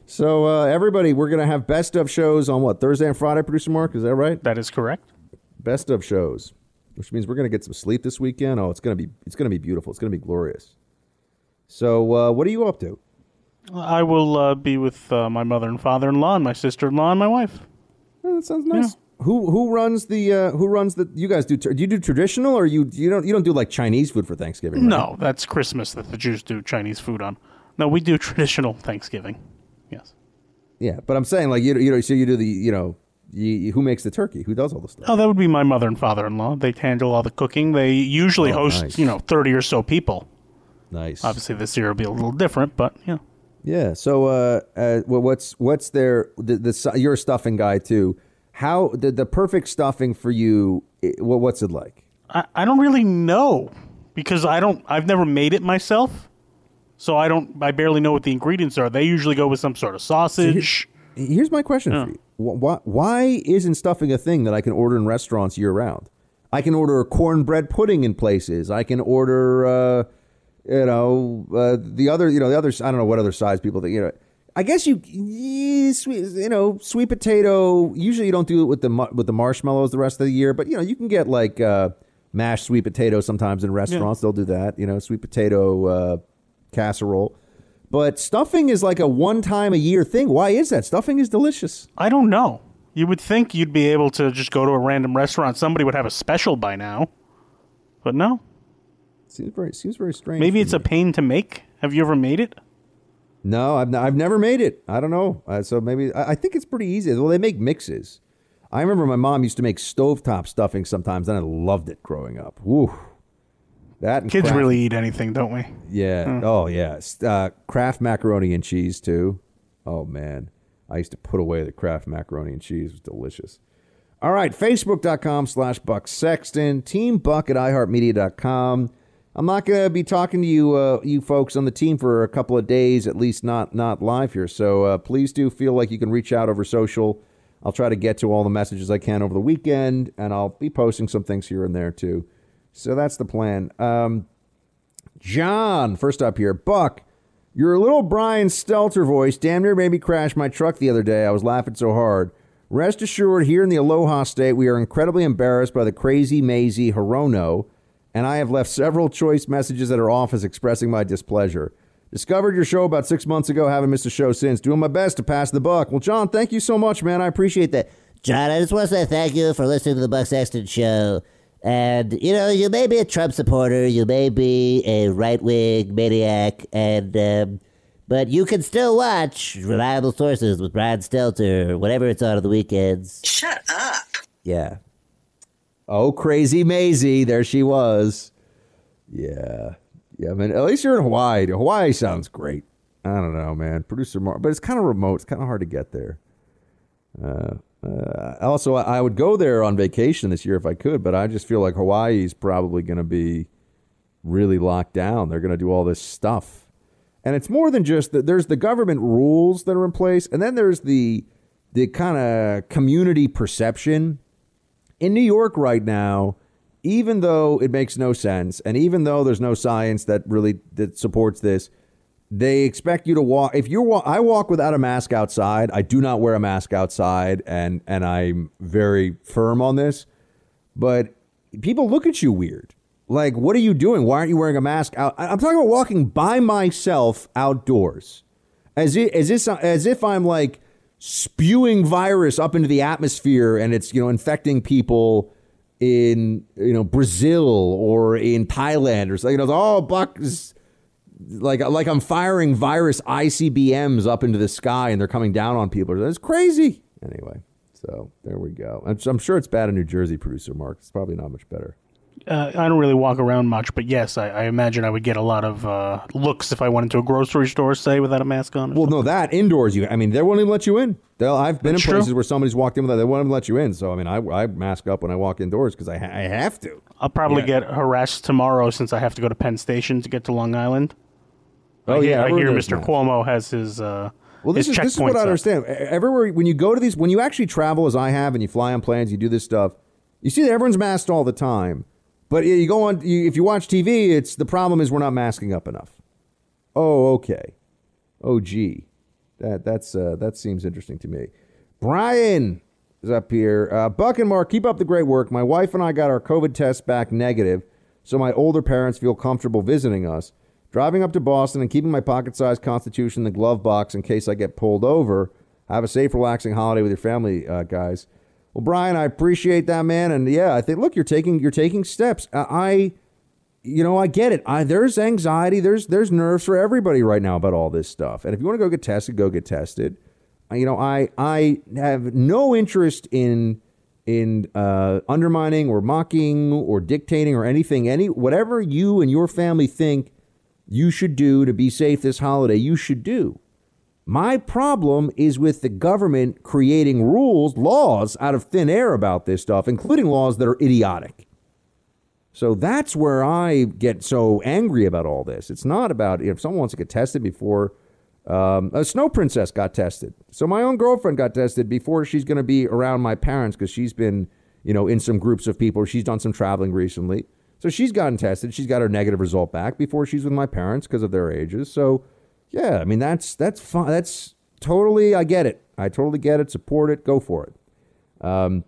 So uh, everybody, we're gonna have best of shows on what Thursday and Friday. Producer Mark, is that right? That is correct. Best of shows, which means we're gonna get some sleep this weekend. Oh, it's gonna be it's gonna be beautiful. It's gonna be glorious. So uh, what are you up to? I will uh, be with uh, my mother and father-in-law and my sister-in-law and my wife. Oh, that sounds nice. Who who runs the uh, who runs the? You guys do? Do you do traditional or you you don't you don't do like Chinese food for Thanksgiving? right? No, that's Christmas that the Jews do Chinese food on. No, we do traditional Thanksgiving. Yes. Yeah, but I'm saying like you you know so you do the you know you, who makes the turkey? Who does all the stuff? Oh, that would be my mother and father-in-law. They handle all the cooking. They usually Oh, host, nice. you know, thirty or so people. Nice. Obviously, this year will be a little different, but you know. Yeah. So, uh, uh, well, what's what's their the, the you're stuffing guy too? How the the perfect stuffing for you? i- Well, what's it like? I, I don't really know because I don't. I've never made it myself, so I don't. I barely know what the ingredients are. They usually go with some sort of sausage. Here's my question for you: why, why isn't stuffing a thing that I can order in restaurants year round? I can order a cornbread pudding in places. I can order, uh, you know, uh, the other, you know, the other. I don't know what other size people think. You know, I guess you, yeah, sweet, you know, sweet potato. Usually, you don't do it with the with the marshmallows the rest of the year, but you know, you can get like uh, mashed sweet potato sometimes in restaurants. They'll do that. You know, sweet potato uh, casserole. But stuffing is like a one time a year thing. Why is that? Stuffing is delicious. I don't know. You would think you'd be able to just go to a random restaurant. Somebody would have a special by now, but no. Seems very seems very strange. Maybe it's a pain to make. Have you ever made it? No, I've, n- I've never made it. I don't know. Uh, so maybe I, I think it's pretty easy. Well, they make mixes. I remember my mom used to make stovetop stuffing sometimes, and I loved it growing up. Woo. That Kids Kraft- really eat anything, don't we? Yeah. Hmm. Oh yeah. Uh, Kraft macaroni and cheese too. Oh man, I used to put away the Kraft macaroni and cheese. It was delicious. All right, facebook.com slash Buck Sexton, Team Buck at iHeartMedia.com. I'm not going to be talking to you, uh, you folks on the team for a couple of days, at least not not live here. So uh, please do feel like you can reach out over social. I'll try to get to all the messages I can over the weekend, and I'll be posting some things here and there too. So that's the plan. Um, John, first up here, Buck. Your little Brian Stelter voice damn near made me crash my truck the other day. I was laughing so hard. Rest assured, here in the Aloha State, we are incredibly embarrassed by the crazy Mazie Hirono, and I have left several choice messages at her office expressing my displeasure. Discovered your show about six months ago, haven't missed a show since. Doing my best to pass the buck. Well, John, thank you so much, man. I appreciate that. John, I just want to say thank you for listening to the Buck Sexton Show. And, you know, you may be a Trump supporter, you may be a right wing maniac, and, um, but you can still watch reliable sources with Brian Stelter, whatever it's on on the weekends. Shut up. Yeah. Oh, crazy Mazie. There she was. Yeah. Yeah, man. At least you're in Hawaii. Hawaii sounds great. I don't know, man. Producer Mark, but it's kind of remote. It's kind of hard to get there. Uh, uh, also, I I would go there on vacation this year if I could, but I just feel like Hawaii's probably going to be really locked down. They're going to do all this stuff. And it's more than just that there's the government rules that are in place, and then there's the the kind of community perception in New York right now, even though it makes no sense, and even though there's no science that really that supports this, they expect you to walk. If you're, walk, I walk without a mask outside. I do not wear a mask outside, and and I'm very firm on this. But people look at you weird. Like, what are you doing? Why aren't you wearing a mask out? I'm talking about walking by myself outdoors, as if, as if as if I'm like spewing virus up into the atmosphere and it's you know infecting people in you know Brazil or in Thailand or something. You know, oh, like like I'm firing virus ICBMs up into the sky and they're coming down on people. That's crazy. Anyway, so there we go. I'm sure it's bad in New Jersey, producer Mark. It's probably not much better. Uh, I don't really walk around much, but yes, I, I imagine I would get a lot of uh, looks if I went into a grocery store, say, without a mask on. Well, no, that indoors, you. I mean, they won't even let you in. They'll, I've been That's in true. places where somebody's walked in with that. They won't even let you in. So I mean, I, I mask up when I walk indoors because I, ha- I have to. I'll probably Yeah. get harassed tomorrow since I have to go to Penn Station to get to Long Island. Oh, I hear, yeah, I hear Mr. Cuomo has his uh, Well, this his is, this is what I understand. E- Everywhere when you go to these, when you actually travel as I have, and you fly on planes, you do this stuff. You see that everyone's masked all the time, but you go on. You, if you watch TV, it's the problem is we're not masking up enough. Oh, okay. Oh, gee, that that's uh, that seems interesting to me. Brian is up here. Uh, Buck and Mark, keep up the great work. My wife and I got our COVID test back negative, so my older parents feel comfortable visiting us. Driving up to Boston and keeping my pocket-sized Constitution in the glove box in case I get pulled over. Have a safe, relaxing holiday with your family, uh, guys. Well, Brian, I appreciate that, man, and yeah, I think look, you're taking you're taking steps. I, you know, I get it. I there's anxiety, there's there's nerves for everybody right now about all this stuff. And if you want to go get tested, go get tested. You know, I I have no interest in in uh, undermining or mocking or dictating or anything. Any whatever you and your family think you should do to be safe this holiday, you should do. My problem is with the government creating rules, laws out of thin air about this stuff, including laws that are idiotic. So that's where I get so angry about all this. It's not about if someone wants to get tested before um, a snow princess got tested. So my own girlfriend got tested before she's going to be around my parents because she's been, you know, in some groups of people. She's done some traveling recently. So she's gotten tested. She's got her negative result back before she's with my parents because of their ages. So yeah, I mean that's that's fine. That's totally. I get it. I totally get it. Support it. Go for it. Um,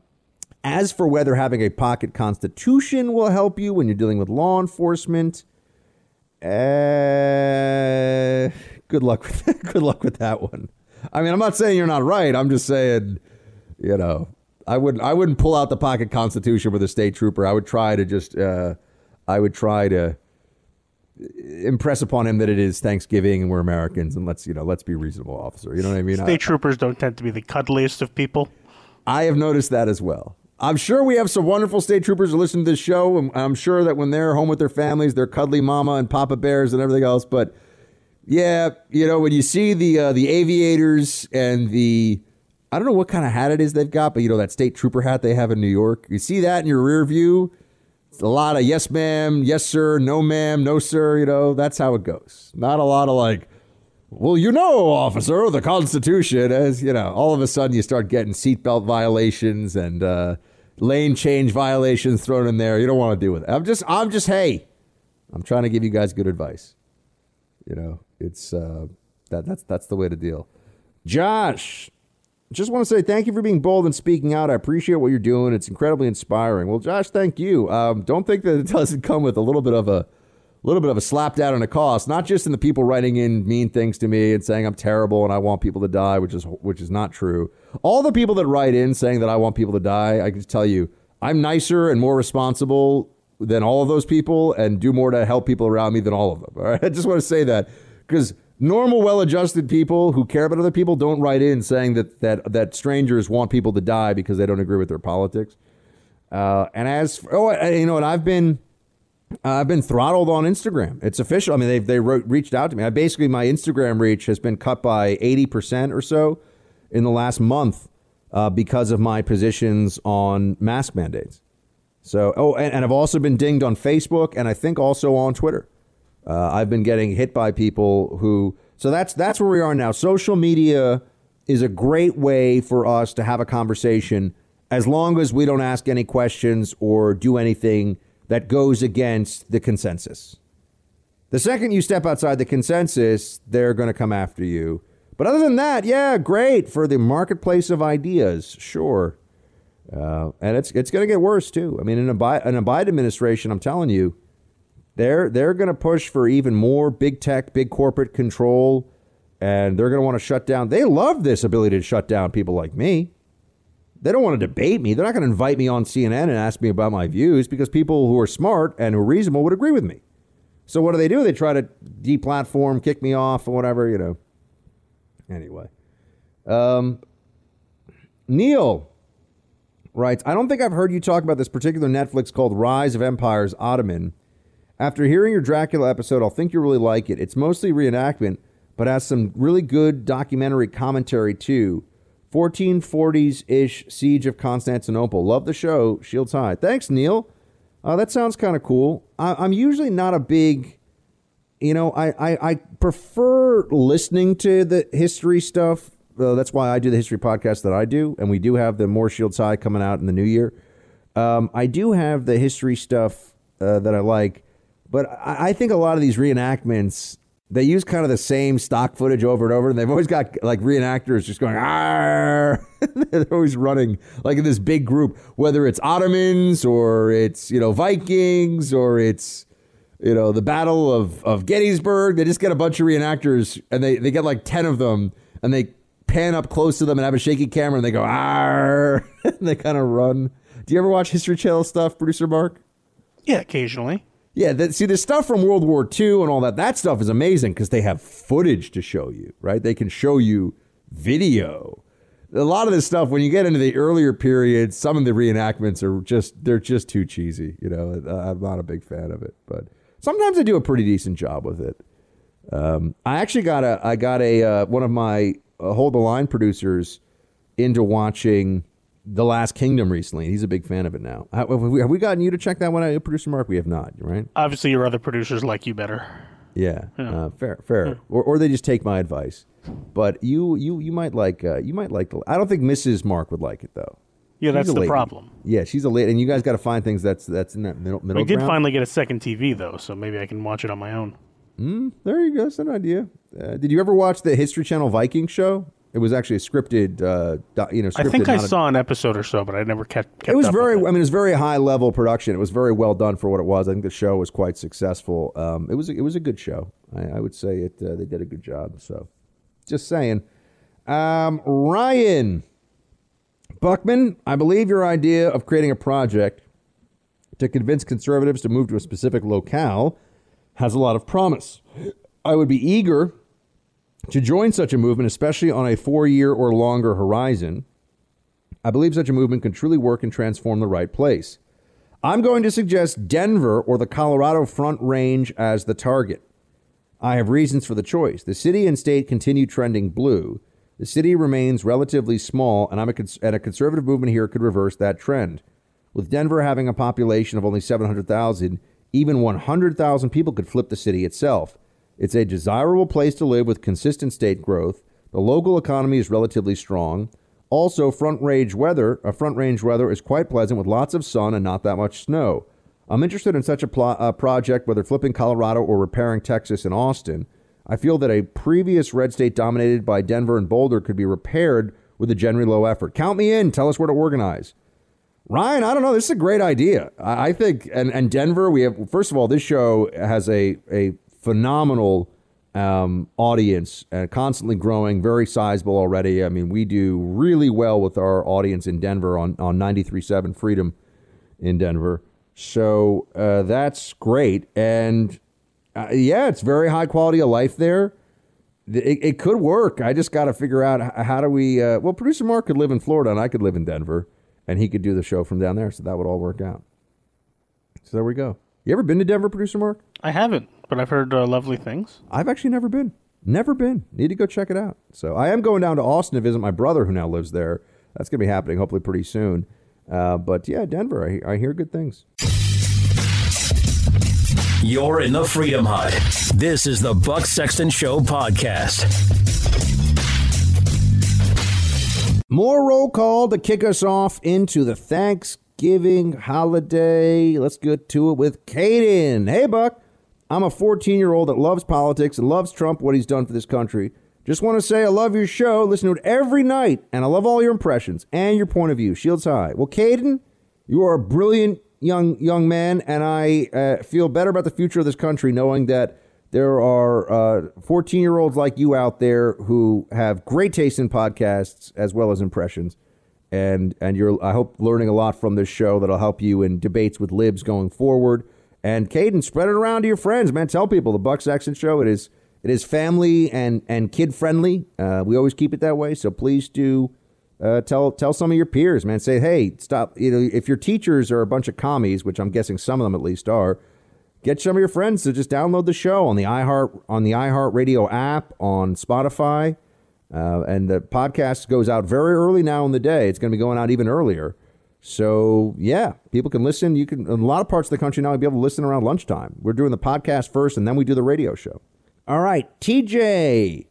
as for whether having a pocket constitution will help you when you're dealing with law enforcement, uh, good luck with good luck with that one. I mean, I'm not saying you're not right. I'm just saying, you know, I wouldn't I wouldn't pull out the pocket constitution with a state trooper. I would try to just uh, I would try to impress upon him that it is Thanksgiving and we're Americans and let's you know let's be reasonable, officer. You know what I mean? I- State troopers don't tend to be the cuddliest of people. I have noticed that as well. I'm sure we have some wonderful state troopers who listen to this show. and I'm sure that when they're home with their families, they're cuddly mama and papa bears and everything else. But yeah, you know, when you see the uh, the aviators and the I don't know what kind of hat it is they've got, but you know that state trooper hat they have in New York. You see that in your rear view. A lot of yes, ma'am, yes, sir, no, ma'am, no, sir. You know that's how it goes. Not a lot of like, well, you know, officer, the Constitution. As you know, all of a sudden you start getting seatbelt violations and uh, lane change violations thrown in there. You don't want to deal with it. I'm just, I'm just, hey, I'm trying to give you guys good advice. You know, it's uh, that that's that's the way to deal. Josh, just want to say thank you for being bold and speaking out. I appreciate what you're doing. It's incredibly inspiring. Well, Josh, thank you. Um, don't think that it doesn't come with a little bit of a little bit of a slap down and a cost, not just in the people writing in mean things to me and saying I'm terrible and I want people to die, which is which is not true. All the people that write in saying that I want people to die, I can tell you, I'm nicer and more responsible than all of those people and do more to help people around me than all of them. All right? I just want to say that because normal, well-adjusted people who care about other people don't write in saying that that that strangers want people to die because they don't agree with their politics. Uh, and as for, oh, you know what, I've been I've been throttled on Instagram. It's official. I mean, they've they wrote, reached out to me. I basically my Instagram reach has been cut by eighty percent or so in the last month uh, because of my positions on mask mandates. So, oh, and, and I've also been dinged on Facebook and I think also on Twitter. Uh, I've been getting hit by people who. So that's that's where we are now. Social media is a great way for us to have a conversation as long as we don't ask any questions or do anything that goes against the consensus. The second you step outside the consensus, they're going to come after you. But other than that, yeah, great for the marketplace of ideas, sure. Uh, and it's it's going to get worse too. I mean, in a Biden, in a Biden administration, I'm telling you, they're they're going to push for even more big tech, big corporate control, and they're going to want to shut down. They love this ability to shut down people like me. They don't want to debate me. They're not going to invite me on CNN and ask me about my views because people who are smart and who are reasonable would agree with me. So what do they do? They try to deplatform, kick me off, or whatever, you know. Anyway, um, Neil writes, I don't think I've heard you talk about this particular Netflix called Rise of Empires Ottoman. After hearing your Dracula episode, I'll think you'll really like it. It's mostly reenactment, but has some really good documentary commentary too. 1440s ish Siege of Constantinople. Love the show. Shields high. Thanks, Neil. Uh, that sounds kind of cool. I- I'm usually not a big you know, I, I, I prefer listening to the history stuff. Uh, that's why I do the history podcast that I do, and we do have the More Shields High coming out in the new year. Um, I do have the history stuff uh, that I like, but I, I think a lot of these reenactments they use kind of the same stock footage over and over, and they've always got like reenactors just going, "Ah!" They're always running like in this big group, whether it's Ottomans or it's you know Vikings or it's you know the Battle of of Gettysburg. They just get a bunch of reenactors, and they they get like ten of them, and they pan up close to them and have a shaky camera, and they go, "Ah!" and they kind of run. Do you ever watch History Channel stuff, producer Mark? Yeah, occasionally. Yeah, see, the stuff from World War II and all that, that stuff is amazing because they have footage to show you, right? They can show you video. A lot of this stuff, when you get into the earlier periods, some of the reenactments are just, they're just too cheesy. You know, I'm not a big fan of it, but sometimes they do a pretty decent job with it. Um, I actually got a, I got a, uh, one of my uh, Hold the Line producers into watching the Last Kingdom recently. He's a big fan of it now. Have we, have we gotten you to check that one out, producer Mark? We have not, right? Obviously, your other producers like you better. Yeah, Yeah. Uh, fair, fair. Or, or they just take my advice. But you, you, you might like, uh, you might like. The, I don't think Mrs. Mark would like it though. Yeah, She's that's the lady. problem. Yeah, she's a lady, and you guys got to find things that's that's in that middle middle We did ground. finally get a second TV though, so maybe I can watch it on my own. Mm, there you go. That's an idea. Uh, did you ever watch the History Channel Viking show? It was actually a scripted, uh, you know, scripted. I think I not a- saw an episode or so, but I never kept. kept it was very. with I mean, it was very high level production. It was very well done for what it was. I think the show was quite successful. Um, it was. It was a good show. I, I would say it. Uh, they did a good job. So, just saying. Um, Ryan Buckman, I believe your idea of creating a project to convince conservatives to move to a specific locale has a lot of promise. I would be eager to join such a movement, especially on a four year or longer horizon. I believe such a movement can truly work and transform the right place. I'm going to suggest Denver or the Colorado Front Range as the target. I have reasons for the choice. The city and state continue trending blue. The city remains relatively small, and, I'm a cons- and a conservative movement here could reverse that trend. With Denver having a population of only 700,000, even 100,000 people could flip the city itself. It's a desirable place to live with consistent state growth. The local economy is relatively strong. Also, front range weather, a front range weather is quite pleasant with lots of sun and not that much snow. I'm interested in such a pl- uh, project, whether flipping Colorado or repairing Texas and Austin. I feel that a previous red state dominated by Denver and Boulder could be repaired with a generally low effort. Count me in. Tell us where to organize. Ryan, I don't know. This is a great idea. I, I think, and, and Denver, we have, first of all, this show has a, a phenomenal um, audience and constantly growing, very sizable already. I mean, we do really well with our audience in Denver on, on 93.7 Freedom in Denver. So uh, that's great. And uh, yeah, it's very high quality of life there. It, it could work. I just got to figure out how do we. Uh, well, producer Mark could live in Florida and I could live in Denver, and he could do the show from down there. So that would all work out. So there we go. You ever been to Denver, producer Mark? I haven't, but I've heard uh, lovely things. I've actually never been. Never been. Need to go check it out. So I am going down to Austin to visit my brother who now lives there. That's going to be happening hopefully pretty soon. Uh, but yeah, Denver, I, I hear good things. You're in the Freedom Hut. This is the Buck Sexton Show podcast. More roll call to kick us off into the Thanksgiving holiday. Let's get to it with Caden. Hey, Buck. I'm a 14 year old that loves politics and loves Trump, what he's done for this country. Just want to say I love your show, listen to it every night, and I love all your impressions and your point of view. Shields high. Well, Caden, you are a brilliant young young man, and I uh, feel better about the future of this country knowing that there are 14 year olds like you out there who have great taste in podcasts as well as impressions. And and you're I hope learning a lot from this show that'll help you in debates with libs going forward. And Caden, spread it around to your friends, man. Tell people the Buck Sexton show. It is it is family and and kid friendly. Uh, we always keep it that way. So please do uh, tell tell some of your peers, man. Say, hey, stop. You know, if your teachers are a bunch of commies, which I'm guessing some of them at least are, get some of your friends to just download the show on the iHeart on the iHeart Radio app on Spotify. Uh, and the podcast goes out very early now in the day. It's going to be going out even earlier. So yeah, people can listen. You can in a lot of parts of the country now. You'll be able to listen around lunchtime. We're doing the podcast first, and then we do the radio show. All right, TJ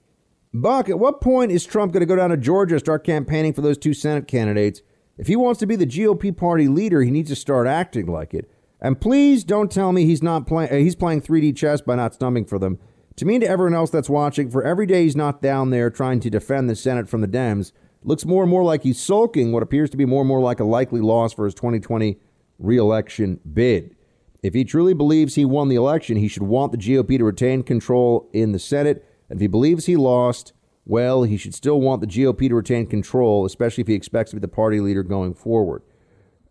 Buck. At what point is Trump going to go down to Georgia, start campaigning for those two Senate candidates? If he wants to be the GOP party leader, he needs to start acting like it. And please don't tell me he's not playing. Uh, he's playing 3D chess by not stumping for them. To me and to everyone else that's watching, for every day he's not down there trying to defend the Senate from the Dems, looks more and more like he's sulking what appears to be more and more like a likely loss for his 2020 reelection bid. If he truly believes he won the election, he should want the GOP to retain control in the Senate. And if he believes he lost, well, he should still want the GOP to retain control, especially if he expects to be the party leader going forward.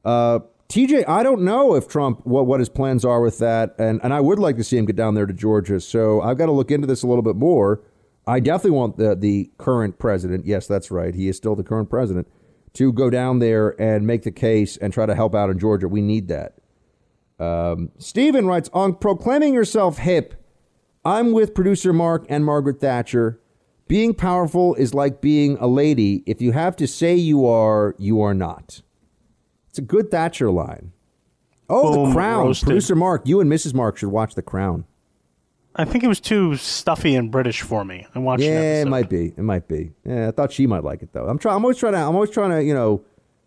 Uh, TJ, I don't know if Trump what what his plans are with that, and and I would like to see him get down there to Georgia. So I've got to look into this a little bit more. I definitely want the the current president. Yes, that's right. He is still the current president to go down there and make the case and try to help out in Georgia. We need that. Um, Stephen writes on proclaiming yourself hip. I'm with producer Mark and Margaret Thatcher. Being powerful is like being a lady. If you have to say you are, you are not. It's a good Thatcher line. Oh, Boom, The Crown. roasted. Producer Mark, you and Mrs. Mark should watch The Crown. I think it was too stuffy and British for me. I watched yeah, it might be. It might be. Yeah, I thought she might like it though. I'm trying. I'm always trying to. I'm always trying to. You know,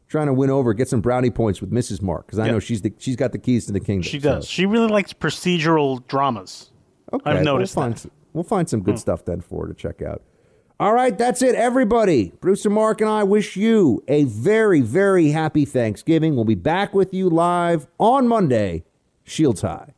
trying to win over, get some brownie points with Mrs. Mark because I Yeah. know she's the she's got the keys to the kingdom. She so- does. She really likes procedural dramas. Okay, I've noticed We'll find, that. some, we'll find some good hmm. stuff then for her to check out. All right, that's it, everybody. Bruce and Mark and I wish you a very, very happy Thanksgiving. We'll be back with you live on Monday. Shields high.